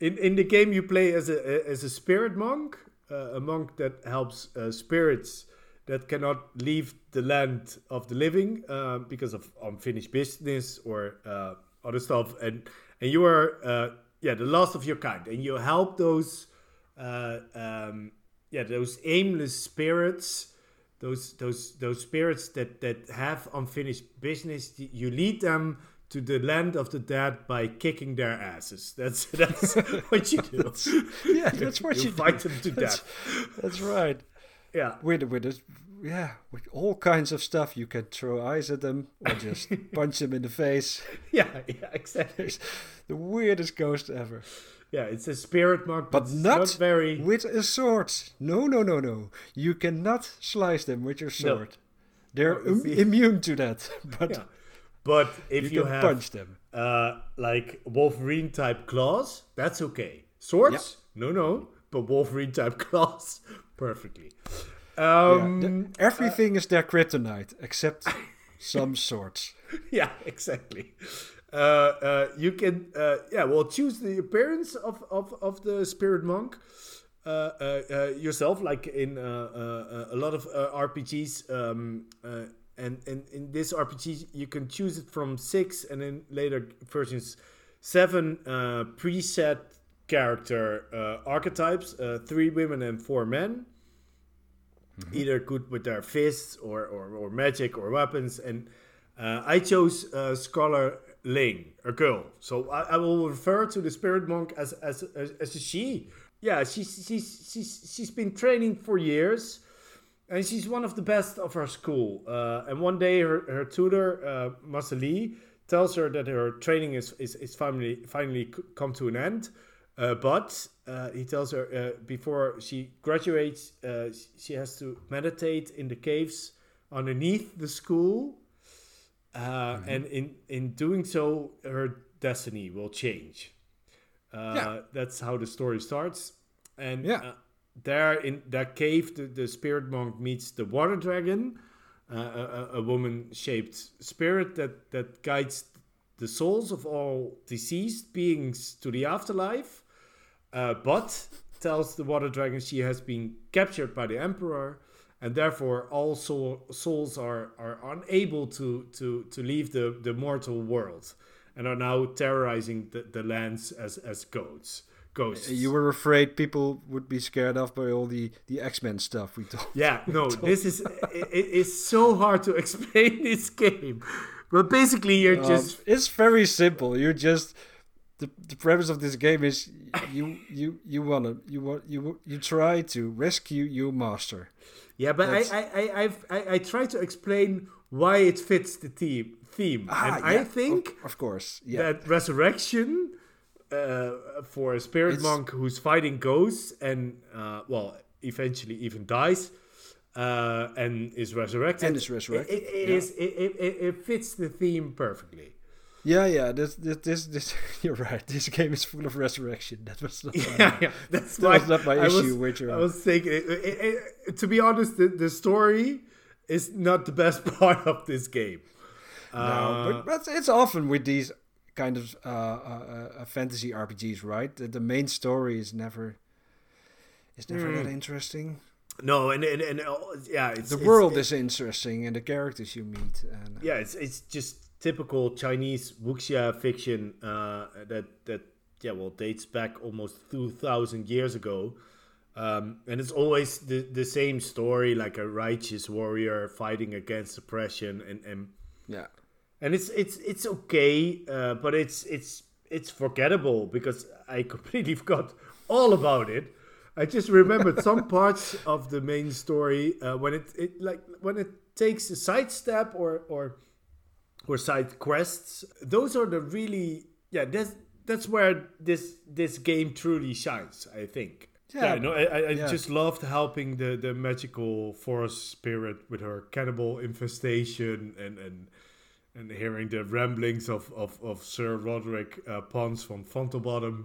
Speaker 1: In in the game, you play as a as a spirit monk, uh, a monk that helps uh, spirits that cannot leave the land of the living uh, because of unfinished business or uh, other stuff, and and you are uh, yeah the last of your kind, and you help those uh, um, yeah those aimless spirits. Those, those those spirits that, that have unfinished business, you lead them to the land of the dead by kicking their asses. That's that's what you do.
Speaker 2: yeah that's what you,
Speaker 1: you
Speaker 2: do.
Speaker 1: fight them to
Speaker 2: That's-
Speaker 1: death.
Speaker 2: that's right
Speaker 1: Yeah,
Speaker 2: with with this, yeah, with all kinds of stuff. You can throw eyes at them or just punch them in the face.
Speaker 1: yeah, yeah, exactly.
Speaker 2: It's the weirdest ghost ever.
Speaker 1: Yeah, it's a spirit mark,
Speaker 2: But
Speaker 1: it's
Speaker 2: not,
Speaker 1: very.
Speaker 2: with a sword. No, no, no, no. You cannot slice them with your sword. No. They're
Speaker 1: No,
Speaker 2: im-
Speaker 1: see-
Speaker 2: immune to that. But
Speaker 1: Yeah. But if
Speaker 2: you,
Speaker 1: you,
Speaker 2: can
Speaker 1: have
Speaker 2: punch them.
Speaker 1: uh, like Wolverine type claws, that's okay. Swords, no, no, but Wolverine type claws, perfectly.
Speaker 2: Yeah,
Speaker 1: Um,
Speaker 2: the- everything is their kryptonite except some swords.
Speaker 1: yeah, exactly. Uh, uh, you can, uh, yeah, well, choose the appearance of, of, of the spirit monk uh, uh, uh, yourself, like in a lot of uh, RPGs. Um, uh, and, and in this RPG, you can choose it from six, and then later versions, seven uh, preset character uh, archetypes uh, three women and four men either good with their fists or, or, or magic or weapons. And uh, I chose uh, Scholar Ling, a girl. So I, I will refer to the spirit monk as, as, as, as a she. Yeah, she's, she's, she's, she's been training for years. And she's one of the best of her school. Uh, and one day, her, her tutor, uh, Master Li, tells her that her training is, is, is finally, finally come to an end. Uh, but uh, he tells her uh, before she graduates, uh, she has to meditate in the caves underneath the school, uh, and in in doing so, her destiny will change. Uh,
Speaker 2: Yeah.
Speaker 1: That's how the story starts, and
Speaker 2: Yeah.
Speaker 1: uh, there in that cave, the, the spirit monk meets the water dragon, uh, a, a- a woman-shaped spirit that that guides the souls of all deceased beings to the afterlife, uh, but tells the water dragon she has been captured by the emperor, and therefore all soul, souls are, are unable to, to, to leave the, the mortal world, and are now terrorizing the, the lands as as ghosts. Ghosts.
Speaker 2: You were afraid people would be scared off by all the, the X Men stuff we told.
Speaker 1: Yeah, no, this is it, it is so hard to explain this game, but basically you're
Speaker 2: Um,
Speaker 1: just
Speaker 2: it's very simple. You're just the, the premise of this game is you you you wanna you want you you try to rescue your master.
Speaker 1: Yeah. But I
Speaker 2: that's-
Speaker 1: I I I've, I I try to explain why it fits the theme theme, and I
Speaker 2: Ah,
Speaker 1: think
Speaker 2: of, of course, yeah,
Speaker 1: that resurrection uh, for a spirit
Speaker 2: It's-
Speaker 1: monk who's fighting ghosts and uh, well eventually even dies. Uh, and is resurrected.
Speaker 2: And is resurrected,
Speaker 1: It, it, it
Speaker 2: yeah.
Speaker 1: is- it, it, it fits the theme perfectly.
Speaker 2: Yeah, yeah. This this this, this you're right. This game is full of resurrection. That was not my-
Speaker 1: yeah, yeah, that's
Speaker 2: That
Speaker 1: why
Speaker 2: was not my
Speaker 1: I
Speaker 2: issue
Speaker 1: Was,
Speaker 2: your-
Speaker 1: I was thinking, it, it, it- to be honest, the, the story is not the best part of this game.
Speaker 2: No,
Speaker 1: Uh,
Speaker 2: but, it's often with these kind of uh, uh, uh, fantasy RPGs, right? The, the main story is never is never
Speaker 1: Hmm.
Speaker 2: that interesting.
Speaker 1: no, and and, and uh, yeah, it's
Speaker 2: The
Speaker 1: it's-
Speaker 2: world
Speaker 1: it-
Speaker 2: is interesting, and the characters you meet. And, uh,
Speaker 1: yeah, it's it's just typical Chinese wuxia fiction uh, that that yeah, well, dates back almost two thousand years ago. Um, and it's always the, the same story, like a righteous warrior fighting against oppression, and, and
Speaker 2: yeah.
Speaker 1: and it's it's it's okay, uh, but it's it's it's forgettable because I completely forgot all about it. I just remembered some parts of the main story uh, when it, it like when it takes a sidestep or or or side quests. Those are the really yeah. That's that's where this this game truly shines. I think.
Speaker 2: Yeah,
Speaker 1: Yeah, no, I, I,
Speaker 2: yeah.
Speaker 1: just loved helping the, the magical forest spirit with her cannibal infestation and and and hearing the ramblings of, of, of Sir Roderick uh, Ponce von Fontlebottom,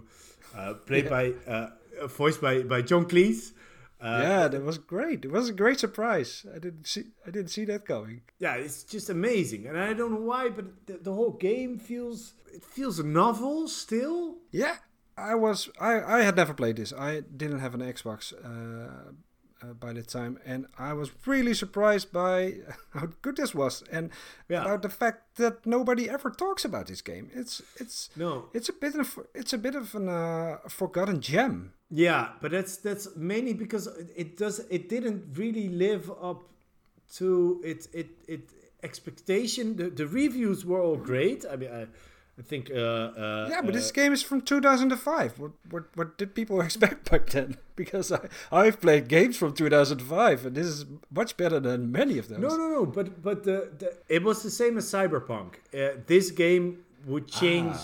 Speaker 1: uh, played
Speaker 2: Yeah.
Speaker 1: by uh, voiced by, by John Cleese. Uh,
Speaker 2: yeah, that was great. It was a great surprise. I didn't see I didn't see that coming.
Speaker 1: yeah, it's just amazing, and I don't know why, but the, the whole game feels it feels novel still.
Speaker 2: Yeah, I was I I had never played this. I didn't have an Xbox uh, uh, by the time, and I was really surprised by how good this was, and
Speaker 1: Yeah.
Speaker 2: about the fact that nobody ever talks about this game. It's it's
Speaker 1: No,
Speaker 2: it's a bit of it's a bit of an uh, forgotten gem.
Speaker 1: Yeah, but that's that's mainly because it- does it didn't really live up to it it it expectation. The, the reviews were all great. I mean, I, I think. Uh, uh,
Speaker 2: Yeah, but this
Speaker 1: uh,
Speaker 2: game is from 2005. What what what did people expect back then? Because I I've played games from 2005, and this is much better than many of them.
Speaker 1: no, no, no. But but the, the it was the same as Cyberpunk. Uh, this game would change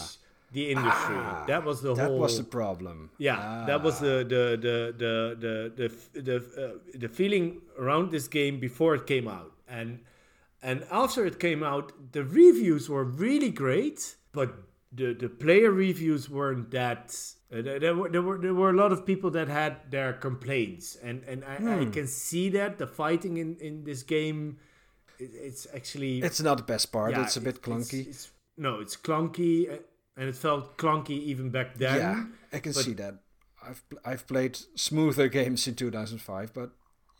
Speaker 1: the industry. that was the
Speaker 2: Ah. that
Speaker 1: whole.
Speaker 2: was the problem.
Speaker 1: Yeah, that was the the the the the the the, uh, the feeling around this game before it came out, and and after it came out, the reviews were really great, but the the player reviews weren't that. Uh, there, were there were there were a lot of people that had their complaints, and and I, I can see that the fighting in in this game, it, it's actually
Speaker 2: It's not the best part.
Speaker 1: yeah,
Speaker 2: it's a bit clunky.
Speaker 1: it's- no, it's clunky, uh, and it felt clunky even back then.
Speaker 2: yeah, I can see that. I've I've played smoother games in 2005, but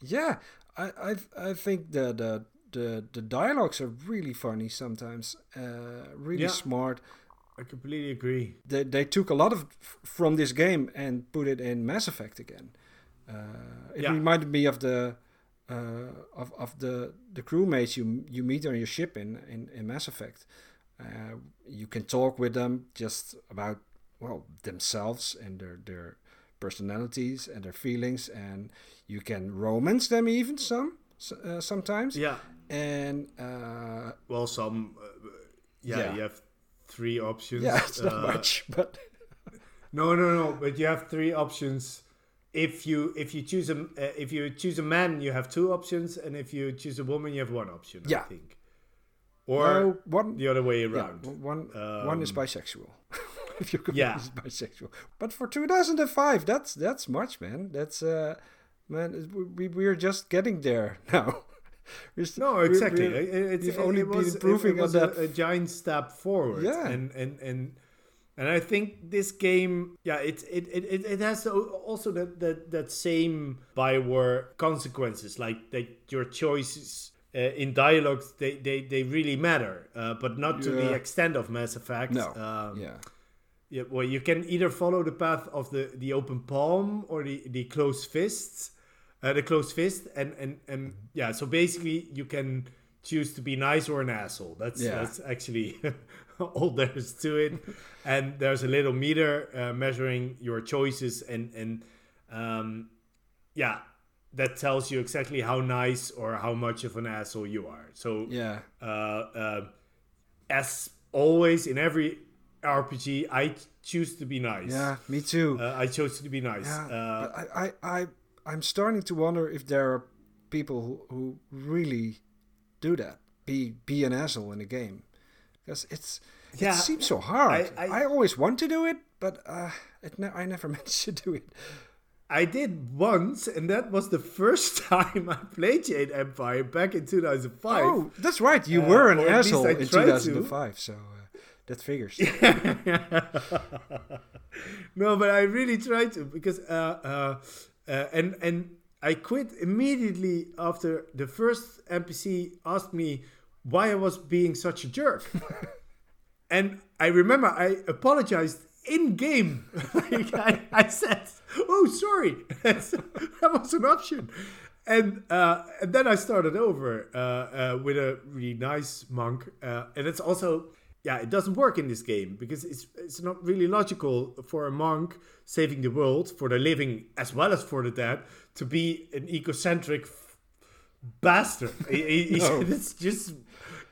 Speaker 2: yeah, I I I think the the the, the dialogues are really funny sometimes. Uh, really
Speaker 1: Yeah.
Speaker 2: smart.
Speaker 1: I completely agree.
Speaker 2: They they took a lot of from this game and put it in Mass Effect again. Uh, it
Speaker 1: Yeah.
Speaker 2: reminded me of the uh, of of the the crewmates you you meet on your ship in in, in Mass Effect. Uh, you can talk with them just about well themselves and their their personalities and their feelings, and you can romance them even some uh, sometimes.
Speaker 1: Yeah.
Speaker 2: And uh,
Speaker 1: Well, some. Uh, yeah,
Speaker 2: Yeah.
Speaker 1: you have three options.
Speaker 2: yeah, it's not
Speaker 1: Uh,
Speaker 2: much, but
Speaker 1: No, no, no. But you have three options if you if you choose a uh, if you choose a man, you have two options, and if you choose a woman, you have one option.
Speaker 2: Yeah.
Speaker 1: I think, or
Speaker 2: No, one,
Speaker 1: the other way
Speaker 2: yeah,
Speaker 1: around.
Speaker 2: one, one is
Speaker 1: Um,
Speaker 2: bisexual. if you
Speaker 1: yeah.
Speaker 2: bisexual. But for 2005, that's that's much, man. That's uh, man, we we're just getting there now. We're st-
Speaker 1: No,
Speaker 2: we're-
Speaker 1: exactly.
Speaker 2: we're-
Speaker 1: It- it's,
Speaker 2: we've
Speaker 1: it,
Speaker 2: only
Speaker 1: it
Speaker 2: been
Speaker 1: was, it-
Speaker 2: improving on
Speaker 1: a,
Speaker 2: that.
Speaker 1: a giant step forward.
Speaker 2: Yeah.
Speaker 1: and and and and I think this game, yeah, it it it, it, has also that, that that same Bioware consequences, like that your choices. Uh, in dialogues, they, they, they really matter, uh, but not to the extent of Mass Effect.
Speaker 2: no,
Speaker 1: Um,
Speaker 2: yeah,
Speaker 1: Yeah, well, you can either follow the path of the, the open palm or the, the closed fists, uh, the closed fist, and, and and yeah. So basically, you can choose to be nice or an asshole. That's
Speaker 2: Yeah.
Speaker 1: that's actually all there is to it. and there's a little meter uh, measuring your choices, and and um, yeah, that tells you exactly how nice or how much of an asshole you are. So
Speaker 2: yeah,
Speaker 1: uh, uh, as always in every RPG, I choose to be nice.
Speaker 2: yeah. Me too.
Speaker 1: Uh, I chose to be nice.
Speaker 2: Yeah,
Speaker 1: Uh,
Speaker 2: I, I, I, I'm starting to wonder if there are people who, who really do that. Be be an asshole in a game, because it's
Speaker 1: Yeah,
Speaker 2: it seems so hard.
Speaker 1: I-
Speaker 2: I,
Speaker 1: I-
Speaker 2: always want to do it, but uh, it ne- I never managed to do it.
Speaker 1: I did once, and that was the first time I played Jade Empire back in 2005.
Speaker 2: Oh, that's right. You
Speaker 1: Uh,
Speaker 2: were an
Speaker 1: or at least
Speaker 2: asshole in
Speaker 1: tried to.
Speaker 2: 2005, so uh, that figures.
Speaker 1: no, but I really tried to because uh, uh, and and I quit immediately after the first NPC asked me why I was being such a jerk, and I remember I apologized in game. like I, I said, "Oh, sorry, that was an option." And, uh, and then I started over uh, uh, with a really nice monk, uh, and it's also yeah, it doesn't work in this game because it's it's not really logical for a monk saving the world for the living as well as for the dead to be an egocentric bastard. He-
Speaker 2: No.
Speaker 1: it's just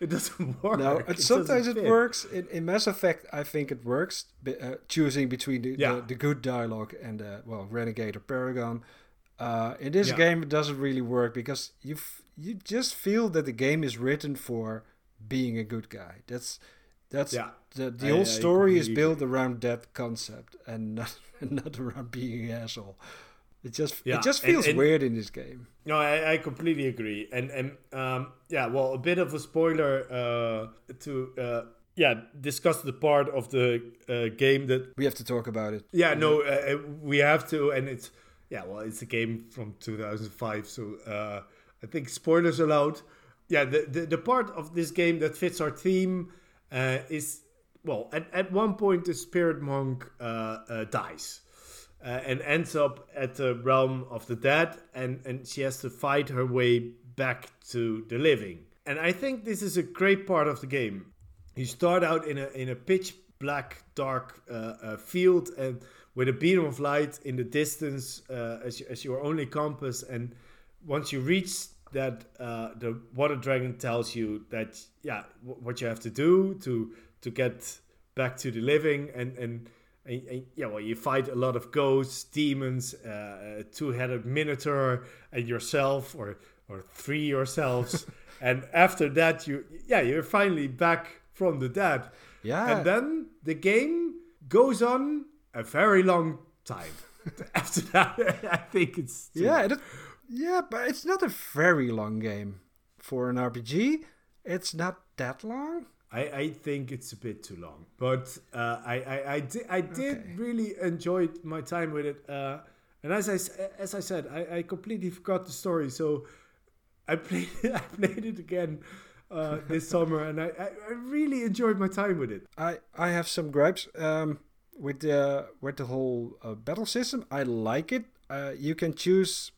Speaker 1: it doesn't work.
Speaker 2: No, and sometimes
Speaker 1: doesn't
Speaker 2: it works. In, in Mass Effect, I think it works. Uh, choosing between the,
Speaker 1: Yeah.
Speaker 2: the, the good dialogue and uh, well, Renegade or Paragon. Uh, in this
Speaker 1: Yeah.
Speaker 2: game, it doesn't really work because you you just feel that the game is written for being a good guy. That's that's
Speaker 1: Yeah.
Speaker 2: the the
Speaker 1: I-
Speaker 2: whole story is built around that concept and not and not around being an asshole. It just
Speaker 1: Yeah,
Speaker 2: it just
Speaker 1: and-
Speaker 2: feels
Speaker 1: and-
Speaker 2: weird in this game.
Speaker 1: No, I, I completely agree, and and um, yeah, well, a bit of a spoiler uh, to uh, yeah discuss the part of the uh, game that
Speaker 2: We have to talk about it.
Speaker 1: yeah no uh, we have to, and it's yeah well it's a game from 2005, so uh, I think spoilers allowed. Yeah, the, the the part of this game that fits our theme uh, is well at at one point the spirit monk uh, uh, dies uh, and ends up at the realm of the dead and and she has to fight her way back to the living. And i think this is a great part of the game. You start out in a in a pitch black dark uh, field and with a beam of light in the distance as, as your only compass and once you reach that uh, the water dragon tells you that yeah what you have to do to to get back to the living and and, and, and yeah well you fight a lot of ghosts demons uh, a two-headed minotaur and yourself or or three yourselves. And after that you yeah you're finally back from the dead.
Speaker 2: Yeah.
Speaker 1: and then the game goes on a very long time. After that i think it's
Speaker 2: Yeah, it, yeah, but it's not a very long game for an RPG. It's not that long.
Speaker 1: I, I think it's a bit too long, but uh, I, I, I, di- I did
Speaker 2: Okay.
Speaker 1: really enjoy my time with it. Uh, and as I, as I said, I, I completely forgot the story, so I played it, I played it again uh, this summer, and I, I, I really enjoyed my time with it.
Speaker 2: I I have some gripes um, with the with the whole uh, battle system. I like it. Uh, you can choose.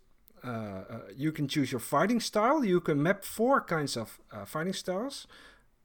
Speaker 2: Uh, uh, you can choose your fighting style. You can map four kinds of uh, fighting styles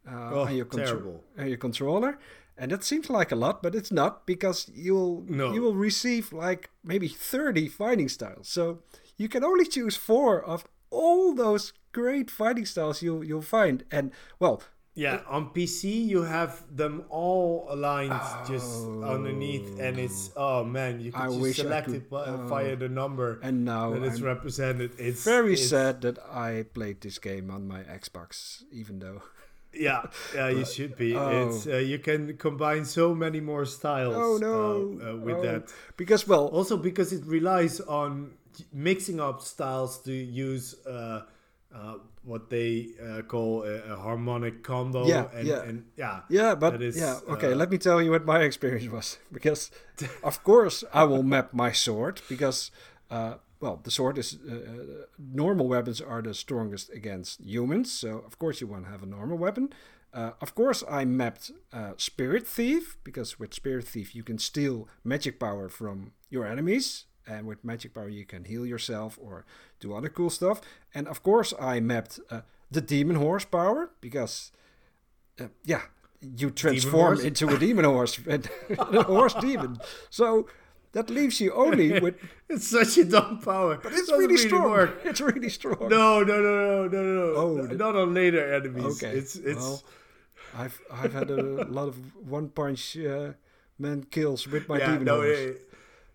Speaker 2: uh,
Speaker 1: Oh,
Speaker 2: on your contro-
Speaker 1: terrible.
Speaker 2: on your controller, and that seems like a lot, but it's not because you'll
Speaker 1: No.
Speaker 2: you will receive like maybe thirty fighting styles. So you can only choose four of all those great fighting styles you you'll find. And well,
Speaker 1: Yeah, on PC you have them all aligned just underneath, and it's oh man, you can
Speaker 2: I
Speaker 1: just
Speaker 2: wish
Speaker 1: select
Speaker 2: could-
Speaker 1: it by,
Speaker 2: oh.
Speaker 1: the number,
Speaker 2: And now
Speaker 1: and it's
Speaker 2: I'm
Speaker 1: represented. It's
Speaker 2: very
Speaker 1: it's-
Speaker 2: sad that I played this game on my Xbox, even though.
Speaker 1: Yeah, yeah, you should be.
Speaker 2: oh.
Speaker 1: It's uh, you can combine so many more styles.
Speaker 2: Oh
Speaker 1: uh,
Speaker 2: no!
Speaker 1: uh, with
Speaker 2: Oh.
Speaker 1: that.
Speaker 2: because well,
Speaker 1: Also, because it relies on mixing up styles to use uh, uh, what they uh, call a, a harmonic combo.
Speaker 2: Yeah,
Speaker 1: and,
Speaker 2: yeah.
Speaker 1: and yeah,
Speaker 2: Yeah, but
Speaker 1: is,
Speaker 2: yeah, okay.
Speaker 1: uh,
Speaker 2: let me tell you what my experience was because, of course, I will map my sword because, uh, well, the sword is uh, uh, normal weapons are the strongest against humans, so of course you want to have a normal weapon. Uh, of course, I mapped uh, Spirit Thief because with Spirit Thief you can steal magic power from your enemies, and with magic power you can heal yourself or do other cool stuff. And of course, I mapped uh, the Demon Horsepower because uh, yeah, you transform into a demon horse and a horse demon. So that leaves you only with.
Speaker 1: it's such a dumb power.
Speaker 2: But it's
Speaker 1: Doesn't
Speaker 2: really strong.
Speaker 1: work.
Speaker 2: It's really strong.
Speaker 1: No, no, no, no, no, no.
Speaker 2: Oh,
Speaker 1: no.
Speaker 2: the-
Speaker 1: not on later enemies.
Speaker 2: Okay.
Speaker 1: It's it's
Speaker 2: well, I've I've had a lot of one punch uh, man kills with my
Speaker 1: yeah,
Speaker 2: demon
Speaker 1: no,
Speaker 2: horse.
Speaker 1: it,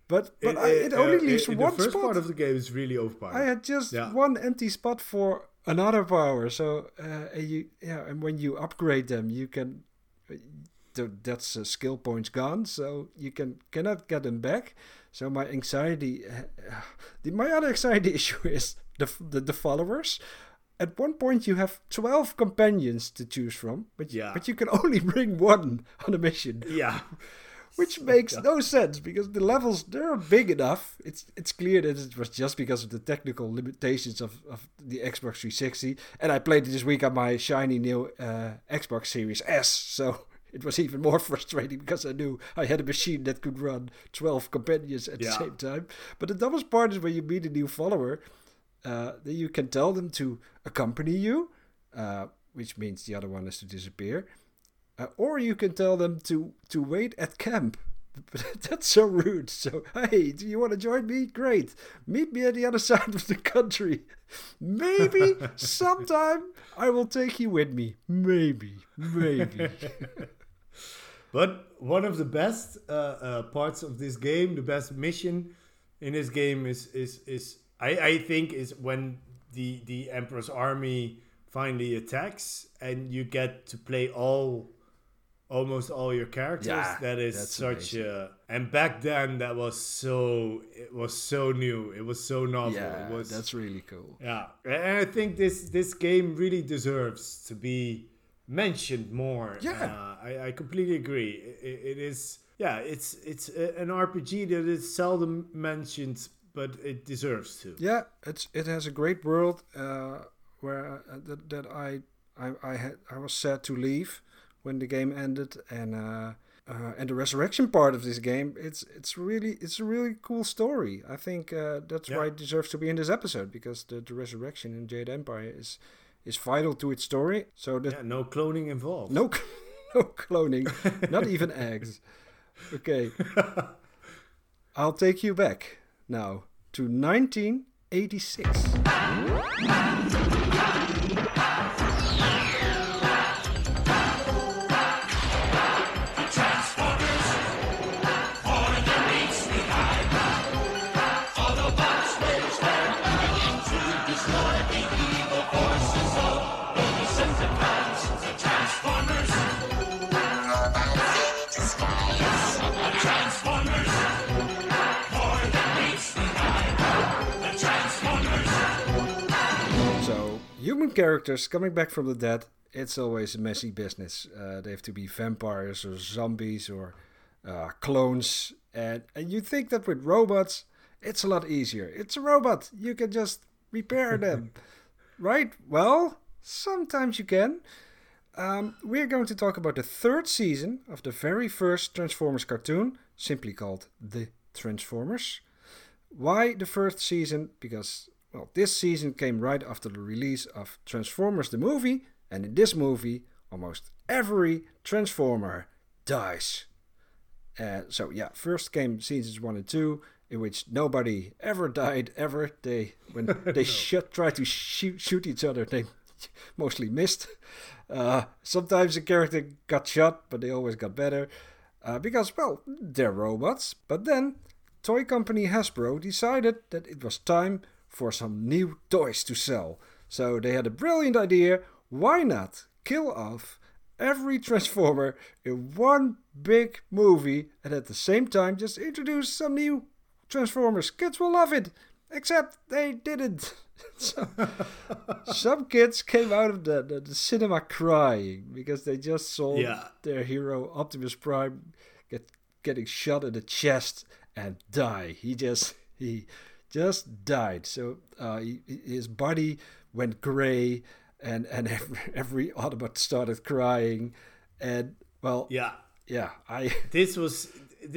Speaker 2: but but I, it only
Speaker 1: uh,
Speaker 2: leaves
Speaker 1: in
Speaker 2: one
Speaker 1: the first
Speaker 2: spot.
Speaker 1: part of the game is really overpowered.
Speaker 2: I had just
Speaker 1: Yeah.
Speaker 2: one empty spot for another power. So uh, and you yeah, and when you upgrade them, you can. That's uh, skill points gone, so you can cannot get them back. So my anxiety, uh, the, my other anxiety issue is the, the the followers. At one point, you have twelve companions to choose from, but
Speaker 1: Yeah.
Speaker 2: but you can only bring one on a mission
Speaker 1: yeah,
Speaker 2: which makes no sense because the levels they're big enough. It's it's clear that it was just because of the technical limitations of, of the Xbox 360, and I played it this week on my shiny new uh, Xbox Series S, so it was even more frustrating because I knew I had a machine that could run 12 companions at the same time. But the dumbest part is when you meet a new follower, uh, that you can tell them to accompany you, uh, which means the other one has to disappear. Uh, or you can tell them to to wait at camp. That's so rude. So, hey, do you want to join me? Great. Meet me at the other side of the country. Maybe sometime I will take you with me. Maybe. Maybe.
Speaker 1: but one of the best uh, uh, parts of this game, the best mission in this game is is is I, I think is when the the Emperor's army finally attacks and you get to play all almost all your characters
Speaker 2: Yeah,
Speaker 1: that is such
Speaker 2: amazing.
Speaker 1: a and back then that was so it was so new it was so novel
Speaker 2: yeah,
Speaker 1: it was
Speaker 2: that's really cool.
Speaker 1: yeah, and I think this this game really deserves to be mentioned more.
Speaker 2: Yeah.
Speaker 1: uh, I, I completely agree. It, it is yeah, it's it's an RPG that is seldom mentioned, but it deserves to.
Speaker 2: Yeah, it's it has a great world uh, where uh, that, that I I I had I was sad to leave when the game ended and uh, uh, and the resurrection part of this game it's it's really it's a really cool story. I think uh, that's why it deserves to be in this episode because the, the resurrection in Jade Empire is is vital to its story. So that
Speaker 1: Yeah, no cloning involved.
Speaker 2: no no cloning, not even eggs. Okay. I'll take you back now to 1986. Human characters coming back from the dead, it's always a messy business. Uh, they have to be vampires or zombies or uh, clones. And, and you think that with robots, it's a lot easier. It's a robot. You can just repair them. right? Well, sometimes you can. Um, we're going to talk about the third season of the very first Transformers cartoon, simply called The Transformers. Why the first season? Because, well, this season came right after the release of Transformers the movie, and in this movie, almost every Transformer dies. Uh, so, yeah, first came seasons 1 and 2, in which nobody ever died, ever. They, when they shot, tried to shoot, shoot each other, they mostly missed. Uh, sometimes a character got shot, but they always got better. Uh, because, well, they're robots. But then, toy company Hasbro decided that it was time for some new toys to sell. So they had a brilliant idea why not kill off every Transformer in one big movie and at the same time just introduce some new Transformers? Kids will love it! Except they didn't. so, some kids came out of the, the, the, cinema crying because they just saw
Speaker 1: Yeah.
Speaker 2: their hero Optimus Prime get getting shot in the chest and die. He just he just died. So uh, he, his body went gray, and and every, every Autobot started crying, and well,
Speaker 1: Yeah.
Speaker 2: yeah, I
Speaker 1: This was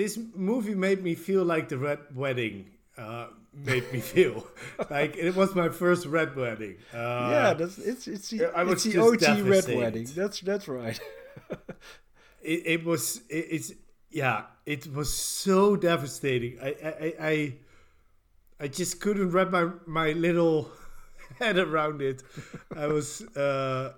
Speaker 1: this movie made me feel like the Red Wedding uh, made me feel like it was my first Red Wedding. Uh,
Speaker 2: yeah, that's it's it's the,
Speaker 1: I
Speaker 2: it's the OG Red. Wedding. That's that's right.
Speaker 1: it, it was it, it's yeah it was so devastating I, I I- I just couldn't wrap my my little head around it I was uh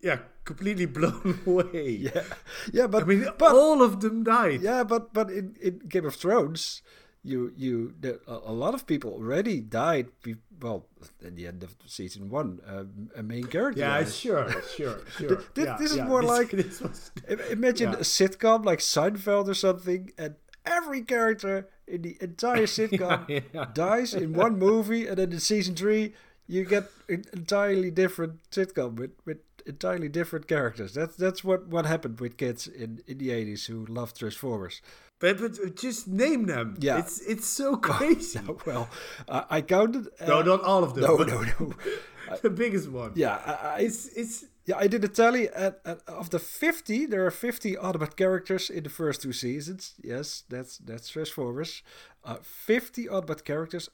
Speaker 1: yeah completely blown away
Speaker 2: yeah, yeah, but
Speaker 1: I mean
Speaker 2: but
Speaker 1: all of them died
Speaker 2: yeah, but but in, in Game of Thrones, you you there, a, lot of people already died. Be, well, in the end of season one, um, a main character.
Speaker 1: yeah
Speaker 2: died.
Speaker 1: sure sure sure
Speaker 2: Thi-
Speaker 1: yeah,
Speaker 2: this is
Speaker 1: yeah,
Speaker 2: more like-
Speaker 1: this was
Speaker 2: Imagine
Speaker 1: Yeah.
Speaker 2: a sitcom like Seinfeld or something, and every character in the entire sitcom
Speaker 1: Yeah, yeah.
Speaker 2: dies in one movie, and then in season three you get an entirely different sitcom with, with entirely different characters. That's that's what, what happened with kids in, in the eighties who loved Transformers.
Speaker 1: but, but just name them
Speaker 2: Yeah.
Speaker 1: it's it's so crazy
Speaker 2: Well, I, I counted. Uh,
Speaker 1: no not all of them
Speaker 2: no, no, no.
Speaker 1: the biggest one
Speaker 2: Yeah, I, I,
Speaker 1: it's it's
Speaker 2: Yeah, I did a tally at, at of the fifty. There are fifty Autobot characters in the first two seasons. Yes, that's that's Transformers. Uh, fifty Autobot characters.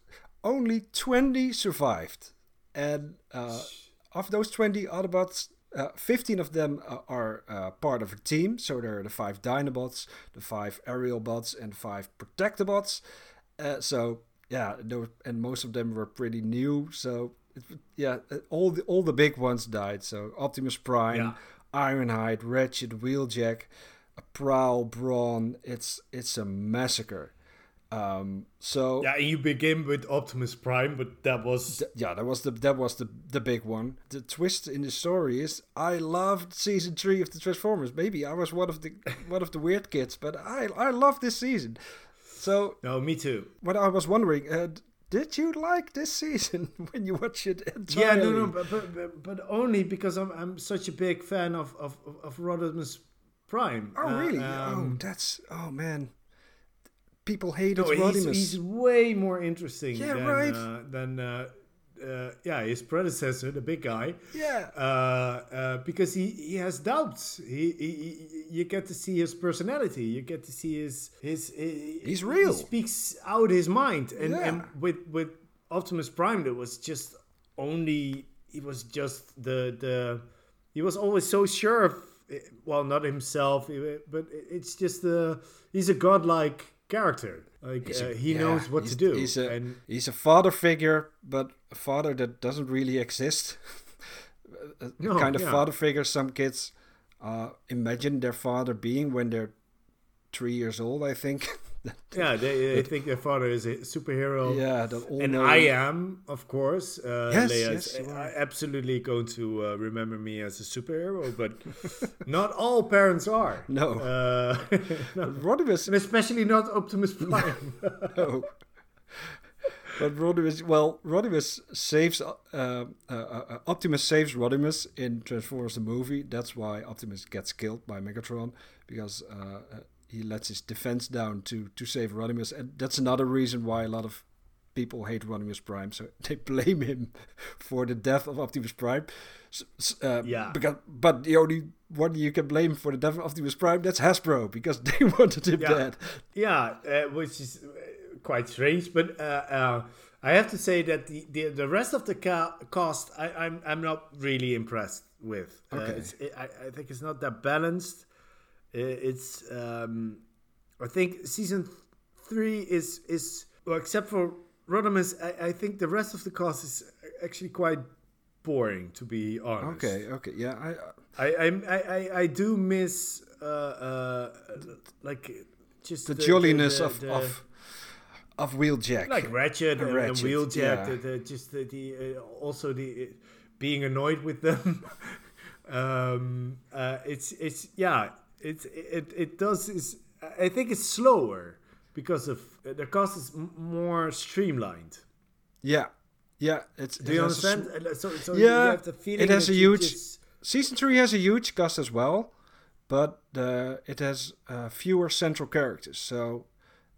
Speaker 2: Only twenty survived, and uh, of those twenty Autobots, uh, fifteen of them uh, are uh, part of a team. So there are the five Dinobots, the five Aerialbots, and five Protectobots. Uh, so yeah, and most of them were pretty new. So yeah, uh, all the all the big ones died. So Optimus Prime,
Speaker 1: Yeah.
Speaker 2: Ironhide, Ratchet, Wheeljack, Prowl, Brawn. It's it's a massacre. Um, so
Speaker 1: Yeah, and you begin with Optimus Prime, but that was
Speaker 2: th- yeah, that was the that was the the big one. The twist in the story is I loved season three of the Transformers. Maybe I was one of the one of the weird kids, but I I love this season. So
Speaker 1: no, me too.
Speaker 2: what I was wondering, uh, did you like this season when you watch it entirely?
Speaker 1: Yeah, no, no, but, but, but, but only because I'm I'm such a big fan of of of Rodimus Prime.
Speaker 2: Oh
Speaker 1: Uh,
Speaker 2: really?
Speaker 1: um,
Speaker 2: oh, that's oh man. People hated
Speaker 1: no, he's,
Speaker 2: Rodimus.
Speaker 1: he's way more interesting.
Speaker 2: Yeah,
Speaker 1: than,
Speaker 2: right.
Speaker 1: Uh, than uh, uh, yeah, his predecessor, the big guy.
Speaker 2: yeah.
Speaker 1: Uh, uh, because he, he has doubts. He, he, he you get to see his personality. You get to see his his. he-
Speaker 2: He's real.
Speaker 1: He speaks out his mind, and
Speaker 2: Yeah.
Speaker 1: and with with Optimus Prime, there was just only he was just the the he was always so sure of well not himself, but it's just the he's a godlike character. Like
Speaker 2: a-
Speaker 1: uh, he
Speaker 2: yeah,
Speaker 1: knows what to do,
Speaker 2: He's a
Speaker 1: and
Speaker 2: he's a father figure, but a father that doesn't really exist. a
Speaker 1: No,
Speaker 2: kind of
Speaker 1: yeah.
Speaker 2: father figure some kids uh, imagine their father being when they're three years old. I think.
Speaker 1: yeah, they, they think their father is a superhero.
Speaker 2: yeah,
Speaker 1: And
Speaker 2: know-
Speaker 1: I am, of course. Uh,
Speaker 2: Yes,
Speaker 1: Leia
Speaker 2: yes, are.
Speaker 1: absolutely going to uh, remember me as a superhero, but not all parents are.
Speaker 2: No.
Speaker 1: Uh, no.
Speaker 2: Rodimus
Speaker 1: And especially not Optimus Prime.
Speaker 2: no. But Rodimus, well, Rodimus saves, uh, uh, uh, Optimus saves Rodimus in Transformers the movie. That's why Optimus gets killed by Megatron because uh, uh, he lets his defense down to to save Rodimus, and that's another reason why a lot of people hate Rodimus Prime. So they blame him for the death of Optimus Prime. Uh,
Speaker 1: Yeah.
Speaker 2: Because, but the only one you can blame for the death of Optimus Prime that's Hasbro because they wanted him
Speaker 1: Yeah.
Speaker 2: dead.
Speaker 1: yeah, uh, which is uh, quite strange. But uh, uh, I have to say that the, the, the rest of the ca- cost I, I'm, I'm not really impressed with. Uh,
Speaker 2: Okay.
Speaker 1: it's, I, I think it's not that balanced. Uh, It's, um, I think season three is, is well, except for Rodimus, I, I think the rest of the cast is actually quite boring to be honest.
Speaker 2: Okay, okay, yeah, I,
Speaker 1: I I I, I, I do miss uh, uh, like just
Speaker 2: the, jolliness of, of of Wheeljack,
Speaker 1: like Ratchet, and,
Speaker 2: Ratchet,
Speaker 1: and Wheeljack.
Speaker 2: yeah.
Speaker 1: The, the, just the, the uh, also the uh, being annoyed with them. um, uh, it's it's yeah. It's it it does is I think it's slower because of uh, the cost is m- more streamlined.
Speaker 2: yeah, yeah. It's
Speaker 1: Do
Speaker 2: it
Speaker 1: you understand? Uh, So, so
Speaker 2: Yeah,
Speaker 1: you have the feeling
Speaker 2: it has a huge- Season three has a huge cost as well, but the it has uh, fewer central characters. So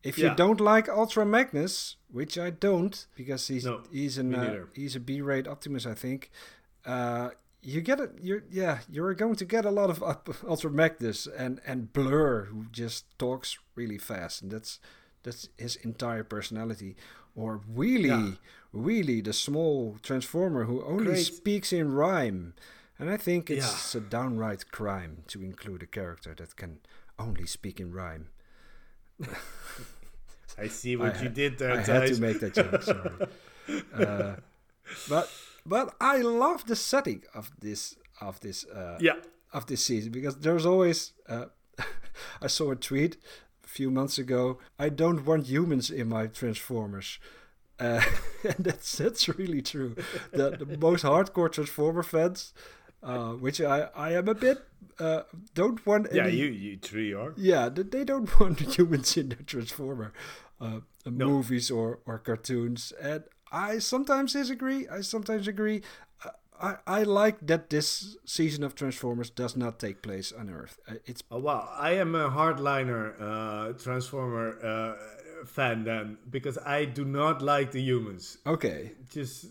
Speaker 2: if you don't like Ultra Magnus, which I don't, because he's
Speaker 1: No,
Speaker 2: he's an uh, he's a B-rate Optimus, I think. You get it. You're yeah. You're going to get a lot of up, Ultra Magnus and and Blur, who just talks really fast, and that's that's his entire personality. Or Wheelie,
Speaker 1: Yeah.
Speaker 2: Wheelie, the small transformer who only
Speaker 1: Great.
Speaker 2: speaks in rhyme. And I think it's
Speaker 1: Yeah.
Speaker 2: a downright crime to include a character that can only speak in rhyme.
Speaker 1: I see what
Speaker 2: I
Speaker 1: you
Speaker 2: ha-
Speaker 1: did there,
Speaker 2: I had to make that joke. Sorry, uh, but but I love the setting of this of this uh,
Speaker 1: Yeah.
Speaker 2: of this season because there's always. Uh, I saw a tweet a few months ago. I don't want humans in my Transformers. Uh, and that's that's really true. The, the most hardcore Transformer fans, uh, which I, I am a bit, uh, don't want
Speaker 1: Yeah, you you three are.
Speaker 2: yeah, they don't want humans in their Transformer uh, uh, movies or, or cartoons. And I sometimes disagree. I sometimes agree. Uh, I, I like that this season of Transformers does not take place on Earth. Uh, it's
Speaker 1: Oh wow, I am a hardliner uh, Transformer uh, fan then because I do not like the humans.
Speaker 2: okay.
Speaker 1: Just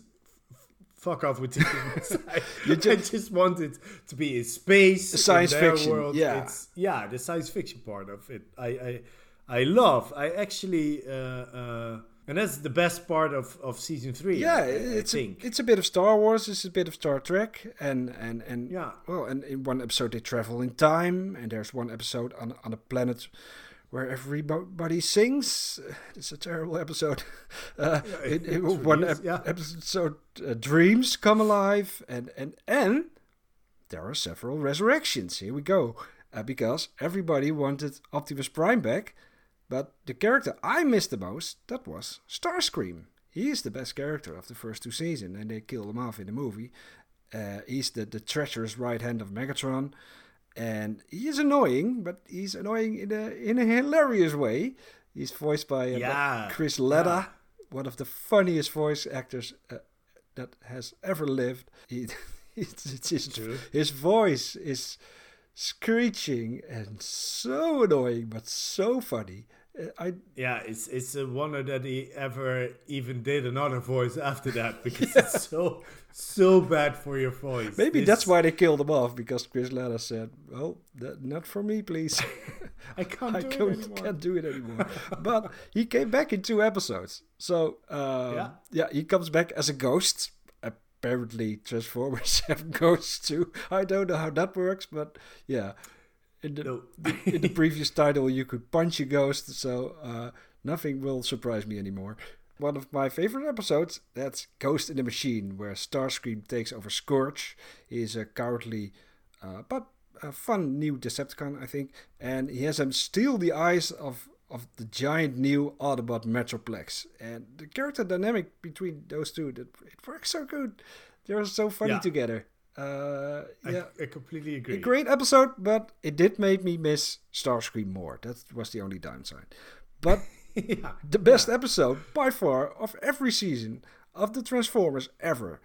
Speaker 1: fuck off with the humans. I,
Speaker 2: You
Speaker 1: I
Speaker 2: just-
Speaker 1: just want it to be in space, in
Speaker 2: Science
Speaker 1: their
Speaker 2: fiction,
Speaker 1: World.
Speaker 2: yeah.
Speaker 1: it's, yeah, the science fiction part of it. I I, I love. I actually. Uh, uh, and that's the best part of, of season three.
Speaker 2: Yeah,
Speaker 1: I, I
Speaker 2: it's a, it's a bit of Star Wars. It's a bit of Star Trek, and and and
Speaker 1: Yeah.
Speaker 2: Well, and in one episode they travel in time, and there's one episode on on a planet where everybody sings. It's a terrible episode. Uh, in, in
Speaker 1: it
Speaker 2: one ep-
Speaker 1: yeah.
Speaker 2: episode, uh, dreams come alive, and and and there are several resurrections. Here we go, uh, because everybody wanted Optimus Prime back. But the character I missed the most, that was Starscream. He is the best character of the first two seasons, and they kill him off in the movie. Uh, he's the, the treacherous right hand of Megatron, and he is annoying, but he's annoying in a in a hilarious way. He's voiced by, uh,
Speaker 1: Yeah,
Speaker 2: Chris Latta, one of the funniest voice actors uh, that has ever lived. He, it's, it's his,
Speaker 1: True.
Speaker 2: his voice is screeching and so annoying, but so funny. I
Speaker 1: Yeah, it's it's a wonder that he ever even did another voice after that because it's so so bad for your voice.
Speaker 2: maybe that's why they killed him off because Chris Latta said, "Well, that, not for me, please.
Speaker 1: I can't
Speaker 2: I
Speaker 1: do it
Speaker 2: can't,
Speaker 1: anymore.
Speaker 2: can't do it anymore." but he came back in two episodes, so um,
Speaker 1: Yeah.
Speaker 2: yeah, he comes back as a ghost. Apparently, Transformers have ghosts too. I don't know how that works, but yeah. In the,
Speaker 1: No.
Speaker 2: in the previous title, you could punch a ghost, so uh, nothing will surprise me anymore. One of my favorite episodes, that's Ghost in the Machine, where Starscream takes over Scourge. He's a cowardly, uh, but a fun new Decepticon, I think, and he has him steal the eyes of of the giant new Autobot Metroplex. And the character dynamic between those two, that it works so good. They're so funny
Speaker 1: Yeah.
Speaker 2: together. Uh, yeah.
Speaker 1: I completely agree.
Speaker 2: A great episode, but it did make me miss Starscream more. That was the only downside. But
Speaker 1: yeah.
Speaker 2: the best episode by far of every season of the Transformers ever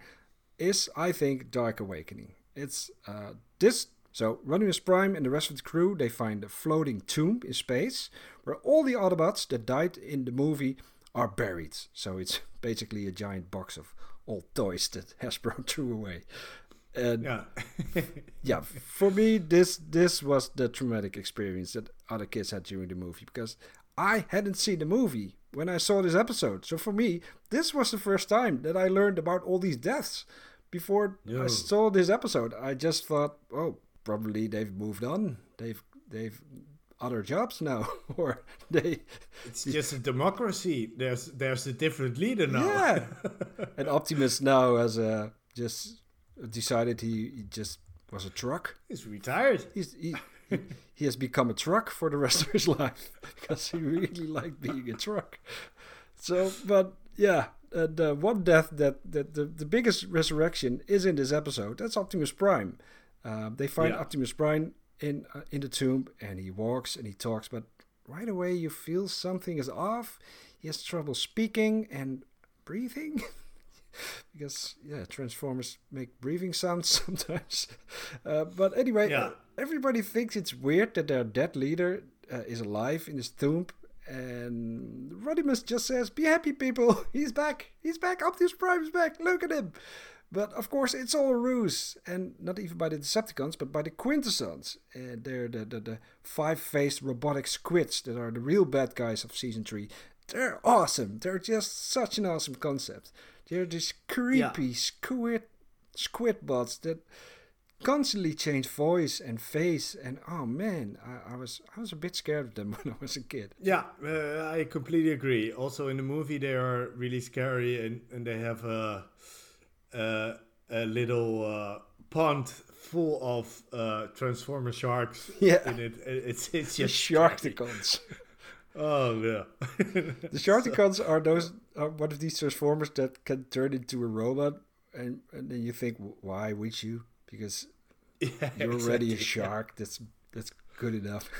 Speaker 2: is, I think, Dark Awakening. It's uh, this. So Rodimus Prime and the rest of the crew they find a floating tomb in space where all the Autobots that died in the movie are buried. So it's basically a giant box of old toys that Hasbro threw away. And
Speaker 1: Yeah.
Speaker 2: yeah, for me, this this was the traumatic experience that other kids had during the movie because I hadn't seen the movie when I saw this episode. So for me, this was the first time that I learned about all these deaths. Before I saw this episode, I just thought, oh, probably they've moved on. They've they've other jobs now, or they
Speaker 1: it's just a democracy. There's there's a different leader now.
Speaker 2: yeah. and Optimus now has a just decided he, he just was a truck.
Speaker 1: He's retired.
Speaker 2: He's, he, he, he has become a truck for the rest of his life because he really liked being a truck. So, but yeah, uh, the one death that, that the, the biggest resurrection is in this episode. That's Optimus Prime. Uh, they find
Speaker 1: Yeah.
Speaker 2: Optimus Prime in uh, in the tomb, and he walks and he talks, but right away you feel something is off. He has trouble speaking and breathing. because yeah, Transformers make breathing sounds sometimes. Uh, but anyway,
Speaker 1: Yeah.
Speaker 2: everybody thinks it's weird that their dead leader uh, is alive in his tomb. And Rodimus just says, "Be happy, people! He's back! He's back! Optimus Prime is back! Look at him!" But of course, it's all a ruse, and not even by the Decepticons, but by the Quintessons. Uh, they're the, the, the five-faced robotic squids that are the real bad guys of season three. They're awesome. They're just such an awesome concept. They're these creepy squid squid bots that constantly change voice and face. And oh man, I, I was I was a bit scared of them when I was a kid.
Speaker 1: Yeah, uh, I completely agree. Also, in the movie, they are really scary, and, and they have a a, a little uh, pond full of uh, Transformer sharks.
Speaker 2: Yeah.
Speaker 1: in it. It's it's just.
Speaker 2: Sharkticons.
Speaker 1: Oh yeah.
Speaker 2: the Sharkticons are those are one of these Transformers that can turn into a robot, and, and then you think, why would you? Because
Speaker 1: yeah,
Speaker 2: you're already a
Speaker 1: exactly.
Speaker 2: shark. That's that's good enough.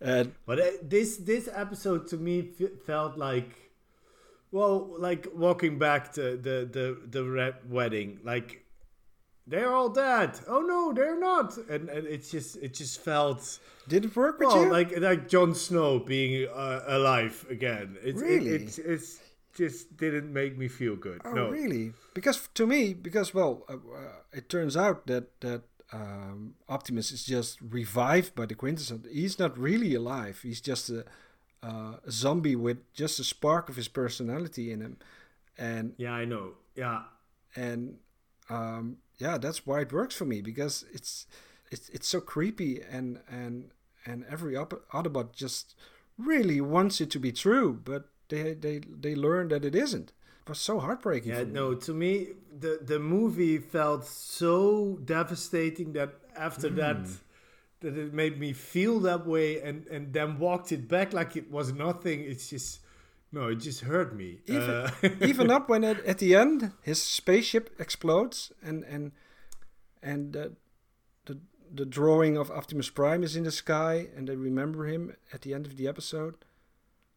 Speaker 2: and
Speaker 1: But uh, this this episode to me f- felt like, well, like walking back to the the the red wedding. Like they're all dead. Oh no, they're not. And and it's just it just felt
Speaker 2: didn't work with
Speaker 1: well
Speaker 2: you?
Speaker 1: like like Jon Snow being uh, alive again. It's,
Speaker 2: Really?
Speaker 1: It, it's it's just didn't make me feel good.
Speaker 2: Oh,
Speaker 1: no.
Speaker 2: really? Because to me, because well, uh, uh, it turns out that that um, Optimus is just revived by the Quintesson. He's not really alive. He's just a, uh, a zombie with just a spark of his personality in him, and
Speaker 1: Yeah, I know. Yeah.
Speaker 2: and um, yeah, that's why it works for me because it's it's it's so creepy and and and every Autobot just really wants it to be true, but they they they learn that it isn't. It was so heartbreaking.
Speaker 1: Yeah, no, to me the the movie felt so devastating that after that
Speaker 2: Hmm.
Speaker 1: that it made me feel that way and and then walked it back like it was nothing. It's just no, it just hurt me.
Speaker 2: even,
Speaker 1: Uh,
Speaker 2: even up when at, at the end his spaceship explodes and and and the, the the drawing of Optimus Prime is in the sky and they remember him at the end of the episode.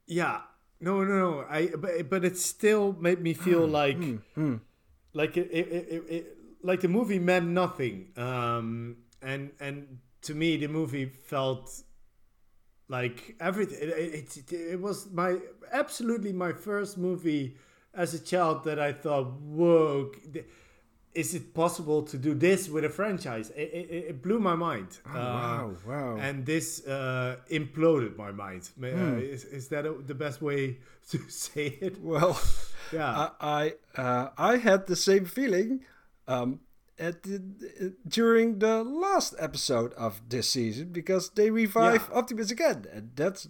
Speaker 1: yeah. No, no, no. I but, but it still made me feel like
Speaker 2: Hmm.
Speaker 1: like it, it, it, it, it like the movie meant nothing. Um and and to me the movie felt like everything it, it, it, was my absolutely my first movie as a child that i thought whoa is it possible to do this with a franchise? It, it, it blew my mind.
Speaker 2: Oh, wow, wow.
Speaker 1: and this uh, imploded my mind. Ma-
Speaker 2: Hmm.
Speaker 1: uh, is, is that a, the best way to say it?
Speaker 2: Well,
Speaker 1: yeah.
Speaker 2: I I, uh, I had the same feeling um, at the, during the last episode of this season because they revive
Speaker 1: Yeah.
Speaker 2: Optimus again, and that's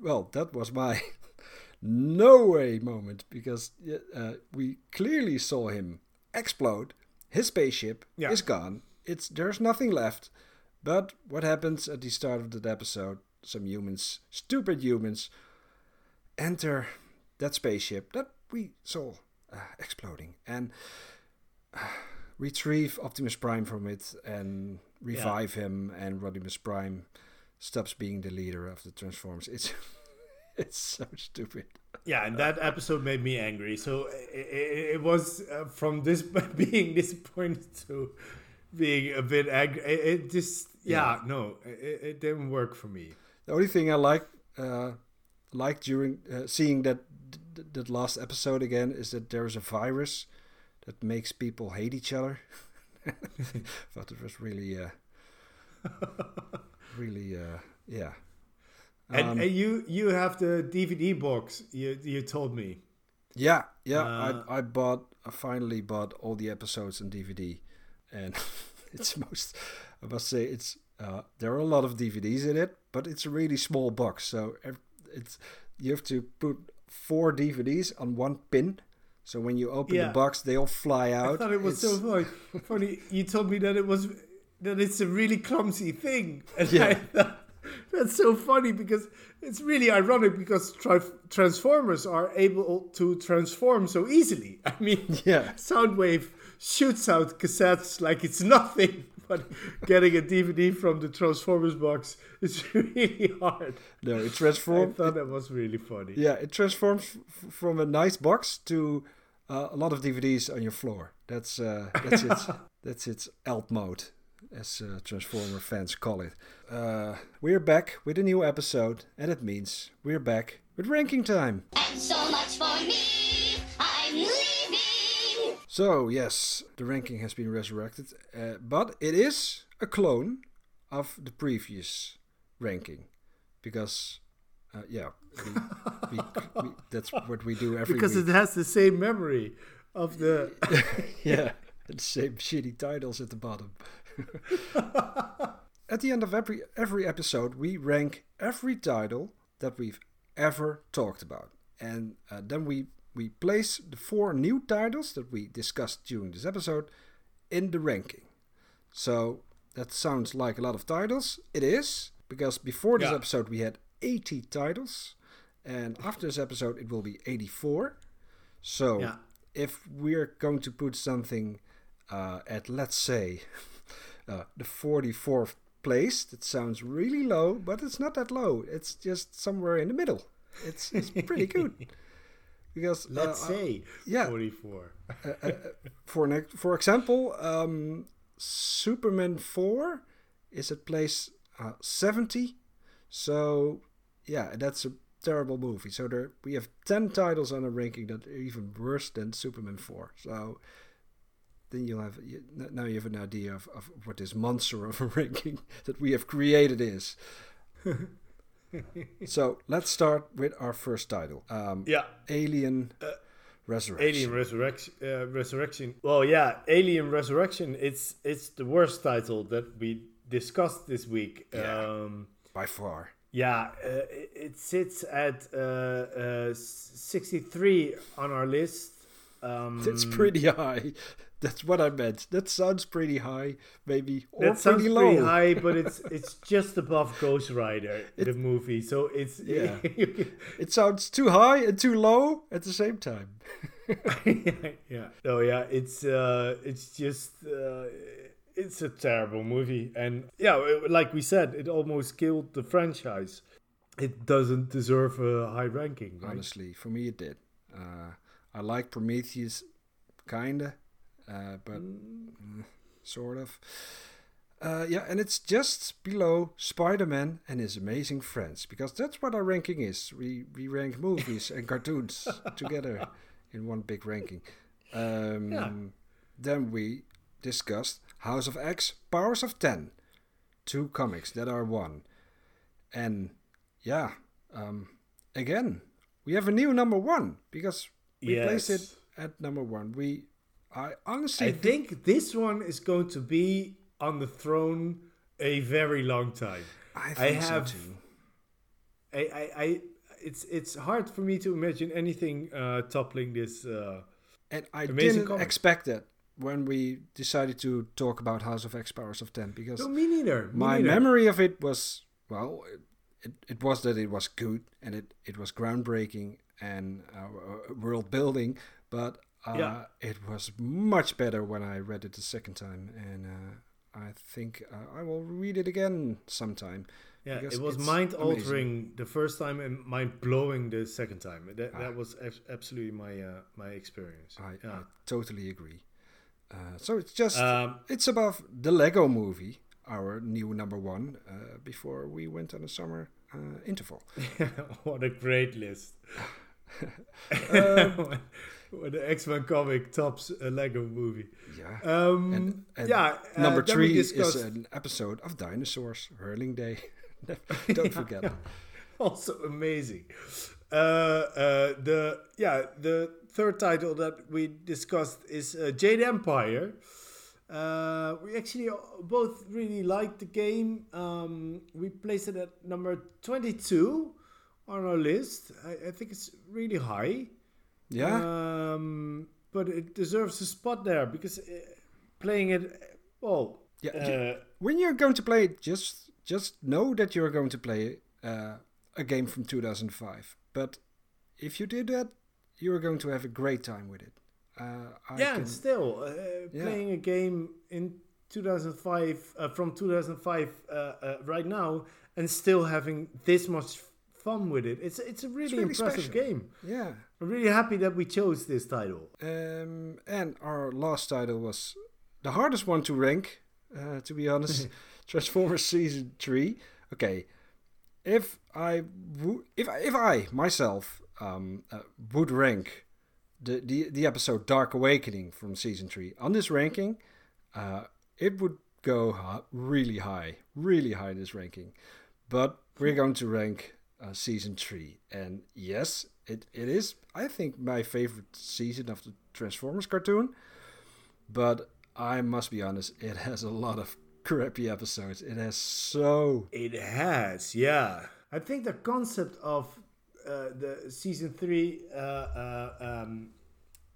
Speaker 2: well, that was my no way moment because uh, we clearly saw him explode. His spaceship
Speaker 1: Yeah.
Speaker 2: is gone. It's there's nothing left. But what happens at the start of that episode? Some humans, stupid humans, enter that spaceship that we saw uh, exploding and uh, retrieve Optimus Prime from it and revive him. And Rodimus Prime stops being the leader of the Transformers. It's it's so stupid.
Speaker 1: yeah and that episode made me angry so it, it, was uh, from this being disappointed to being a bit angry it, it just yeah, no it, it didn't work for me
Speaker 2: The only thing I like uh, like during uh, seeing that that last episode again is that there is a virus that makes people hate each other. Thought it was really, uh, really, uh, yeah.
Speaker 1: and,
Speaker 2: Um,
Speaker 1: and you you have the dvd box you you told me
Speaker 2: Yeah, yeah.
Speaker 1: Uh,
Speaker 2: I I bought. I finally bought all the episodes on DVD, and it's most. I must say it's. Uh, there are a lot of DVDs in it, but it's a really small box, so it's you have to put four DVDs on one pin. So when you open
Speaker 1: Yeah.
Speaker 2: the box, they all fly out.
Speaker 1: I thought it was so funny. funny. You told me that it was that it's a really clumsy thing, and
Speaker 2: Yeah.
Speaker 1: Thought, that's so funny because it's really ironic because tri- Transformers are able to transform so easily. I mean,
Speaker 2: Yeah.
Speaker 1: Soundwave shoots out cassettes like it's nothing, but getting a DVD from the Transformers box is really hard.
Speaker 2: No, it transforms.
Speaker 1: I
Speaker 2: transforms.
Speaker 1: thought that was really funny.
Speaker 2: Yeah, it transforms f- from a nice box to uh, a lot of DVDs on your floor. That's uh, that's its that's its alt mode, as uh, Transformer fans call it. Uh, we're back with a new episode, and it means we're back with ranking time.
Speaker 4: And so much for me.
Speaker 2: So yes, the ranking has been resurrected, uh, but it is a clone of the previous ranking, because uh, yeah, we, we, we, that's what we do every
Speaker 1: Because
Speaker 2: week.
Speaker 1: it has the same memory of the
Speaker 2: yeah, the same shitty titles at the bottom. at the end of every every episode, we rank every title that we've ever talked about, and uh, then we we place the four new titles that we discussed during this episode in the ranking. So that sounds like a lot of titles. It is because before this
Speaker 1: Yeah.
Speaker 2: episode we had 80 titles, and after this episode it will be 84. So
Speaker 1: Yeah.
Speaker 2: if we're going to put something uh, at, let's say, uh, the 44th place, that sounds really low, but it's not that low. It's just somewhere in the middle. It's, it's pretty good. Because
Speaker 1: let's
Speaker 2: uh,
Speaker 1: say
Speaker 2: yeah.
Speaker 1: 44.
Speaker 2: for an, for example, um, Superman 4 is at place uh, 70. So, yeah, that's a terrible movie. So there we have 10 titles on a ranking that are even worse than Superman 4. So then you'll have you, now you have an idea of, of what this monster of a ranking that we have created is. so let's start with our first title. Um,
Speaker 1: Yeah.
Speaker 2: Alien Resurrection.
Speaker 1: Alien Resurrection. Uh, Resurrection. Well, yeah, Alien Resurrection. It's it's the worst title that we discussed this week.
Speaker 2: Yeah.
Speaker 1: Um,
Speaker 2: by far.
Speaker 1: yeah, uh, it, it sits at uh, uh, 63 on our list. Um,
Speaker 2: That's pretty high. That's what I meant. That sounds pretty high, maybe, or
Speaker 1: that sounds
Speaker 2: pretty low.
Speaker 1: pretty high, but it's it's just above Ghost Rider, the movie. So it's
Speaker 2: Yeah. It sounds too high and too low at the same time.
Speaker 1: yeah. No, yeah, it's uh it's just uh it's a terrible movie and yeah, it- like we said, it almost killed the franchise. It doesn't deserve a high ranking, right?
Speaker 2: Honestly, for me, it did. Uh, I like Prometheus, kinda, uh, but mm, sort of. Uh, yeah, and it's just below Spider-Man and his amazing friends because that's what our ranking is. We we rank movies and cartoons together in one big ranking. Um,
Speaker 1: Yeah.
Speaker 2: Then we discussed House of X, Powers of Ten, two comics that are one, and yeah, um, again we have a new number one because we placed it
Speaker 1: Yes.
Speaker 2: at number one. We, I honestly
Speaker 1: I think this one is going to be on the throne a very long time.
Speaker 2: I
Speaker 1: I have-
Speaker 2: so.
Speaker 1: I, I, I it's it's hard for me to imagine anything uh, toppling this. Uh,
Speaker 2: And I didn't
Speaker 1: comic.
Speaker 2: expect that when we decided to talk about House of X Powers of Ten because
Speaker 1: no, me neither. me
Speaker 2: my
Speaker 1: neither.
Speaker 2: memory of it was well, it, it, it was that it was good and it, it was groundbreaking and uh, world building, but uh,
Speaker 1: Yeah.
Speaker 2: it was much better when I read it the second time, and uh, I think uh, I will read it again sometime.
Speaker 1: Yeah, it was mind altering the first time and mind blowing the second time. That
Speaker 2: Ah.
Speaker 1: that was ab- absolutely my uh, my experience.
Speaker 2: I, I totally agree. Uh, so it's just
Speaker 1: Um,
Speaker 2: it's above the Lego Movie, our new number one. Uh, before we went on a summer uh, interval.
Speaker 1: what a great list.
Speaker 2: Um,
Speaker 1: when the X Men comic tops a Lego movie.
Speaker 2: Yeah.
Speaker 1: Um,
Speaker 2: And- and
Speaker 1: yeah. uh,
Speaker 2: number
Speaker 1: we
Speaker 2: three is an episode of Dinosaurs Hurling Day. Don't forget it.
Speaker 1: also amazing. Uh, uh, the yeah, the third title that we discussed is uh, Jade Empire. Uh, we actually both really liked the game. Um, we placed it at number twenty-two on our list. I, I think it's really high.
Speaker 2: Yeah.
Speaker 1: Um, but it deserves a spot there because uh, playing it, well,
Speaker 2: Yeah,
Speaker 1: uh,
Speaker 2: when you're going to play it, just just know that you're going to play uh, a game from 2005. But if you did that, you're going to have a great time with it. Uh, I
Speaker 1: yeah,
Speaker 2: can-
Speaker 1: and still uh,
Speaker 2: Yeah.
Speaker 1: playing a game in 2005 uh, from 2005 uh, uh, right now and still having this much fun with it. It's it's a really,
Speaker 2: really
Speaker 1: impressive
Speaker 2: special.
Speaker 1: game.
Speaker 2: yeah.
Speaker 1: I'm really happy that we chose this title.
Speaker 2: Um, and our last title was the hardest one to rank, uh, to be honest. Transformers Season 3. Okay, if I wo- if I, if I myself um, uh, would rank the, the the episode Dark Awakening from Season 3 on this ranking, uh, it would go really high, really high in this ranking. But we're going to rank uh, Season 3. And yes, it, it is, I think, my favorite season of the Transformers cartoon. But I must be honest, it has a lot of crappy episodes. It has so.
Speaker 1: It has, yeah. I think the concept of uh, the season three uh, uh, um,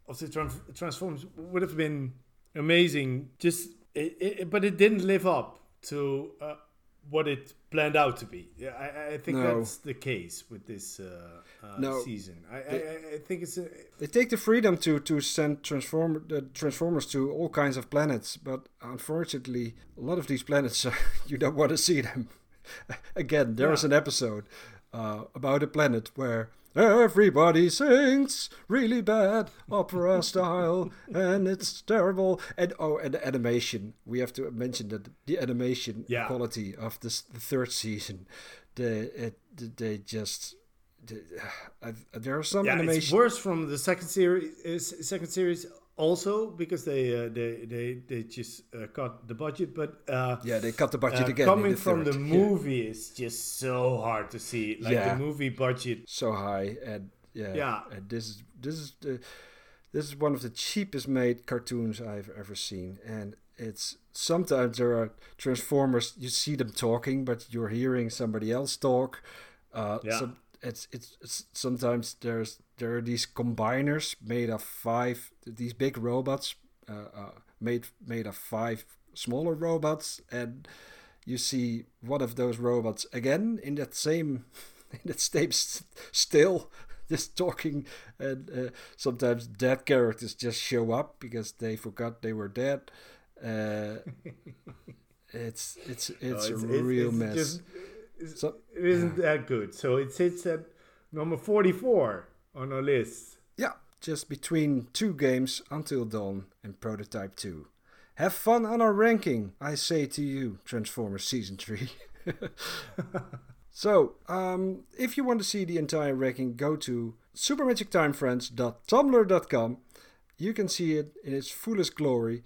Speaker 1: of the Trans- Transformers would have been amazing. Just, it, it, but it didn't live up to uh, what it planned out to be. Yeah, I, I think
Speaker 2: No.
Speaker 1: that's the case with this uh, uh,
Speaker 2: No.
Speaker 1: season. I, I, I- I think it's a,
Speaker 2: They take the freedom to, to send transform, the Transformers to all kinds of planets, but unfortunately, a lot of these planets, you don't want to see them. Again, there was
Speaker 1: Yeah.
Speaker 2: an episode uh, about a planet where everybody sings really bad opera style and it's terrible. And oh, and the animation. We have to mention that the animation
Speaker 1: Yeah.
Speaker 2: quality of this the third season, they it, they just. they- uh, there are some
Speaker 1: yeah, it's
Speaker 2: animation.
Speaker 1: worse from the second series. uh, Second series also because they uh, they they they just uh, cut the budget, but uh,
Speaker 2: Yeah, they cut the budget
Speaker 1: uh,
Speaker 2: again.
Speaker 1: coming
Speaker 2: the
Speaker 1: from
Speaker 2: third.
Speaker 1: the
Speaker 2: Yeah.
Speaker 1: movie is just so hard to see. Like
Speaker 2: Yeah.
Speaker 1: the movie budget.
Speaker 2: so high, and yeah,
Speaker 1: Yeah.
Speaker 2: and this is this is the this is one of the cheapest made cartoons I've ever seen, and it's sometimes there are transformers. You see them talking, but you're hearing somebody else talk. Uh,
Speaker 1: Yeah.
Speaker 2: some, it's, it's it's sometimes there's there are these combiners made of five these big robots uh, uh, made made of five smaller robots and you see one of those robots again in that same in that same s- still just talking and uh, sometimes dead characters just show up because they forgot they were dead. Uh, it's it's it's,
Speaker 1: No,
Speaker 2: a real
Speaker 1: it's
Speaker 2: mess.
Speaker 1: just- it's-
Speaker 2: So-
Speaker 1: it isn't that good. So it sits at number forty-four on our list.
Speaker 2: Yeah, just between two games Until Dawn and Prototype 2. Have fun on our ranking, I say to you, Transformers Season 3. so, um, if you want to see the entire ranking, go to supermagictimefriends.tumblr.com. You can see it in its fullest glory.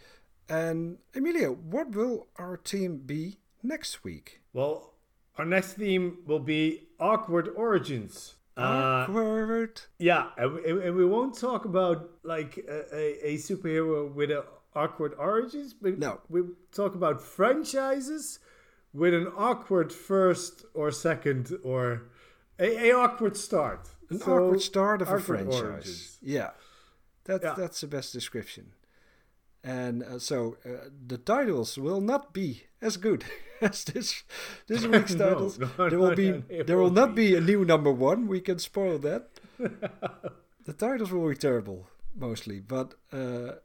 Speaker 2: And Emilia, what will our team be next week?
Speaker 1: Well, our next theme will be awkward origins. Uh,
Speaker 2: Awkward.
Speaker 1: Yeah, and we, and we won't talk about like a, a, a superhero with an awkward origins, but
Speaker 2: No.
Speaker 1: we talk about franchises with an awkward first or second or a, a awkward start.
Speaker 2: An
Speaker 1: So,
Speaker 2: awkward start of a franchise.
Speaker 1: origins.
Speaker 2: Yeah, that's
Speaker 1: Yeah.
Speaker 2: that's the best description. And uh, so uh, the titles will not be as good as this this week's titles.
Speaker 1: no,
Speaker 2: there will be
Speaker 1: no,
Speaker 2: there will not
Speaker 1: be.
Speaker 2: be a new number one. We can spoil that. the titles will be terrible mostly, but uh,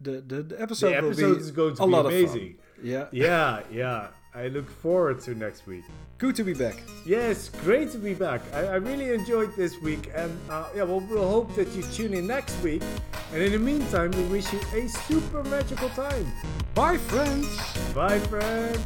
Speaker 2: the, the the episode
Speaker 1: The
Speaker 2: will
Speaker 1: episode
Speaker 2: be
Speaker 1: is going to
Speaker 2: a
Speaker 1: be
Speaker 2: lot
Speaker 1: amazing.
Speaker 2: of fun. Yeah,
Speaker 1: Yeah, yeah. I look forward to next week.
Speaker 2: good to be back.
Speaker 1: Yes, great to be back. I, I really enjoyed this week, and uh, yeah, well, we'll hope that you tune in next week. And in the meantime, we wish you a super magical time.
Speaker 2: Bye, friends.
Speaker 1: Bye, friends.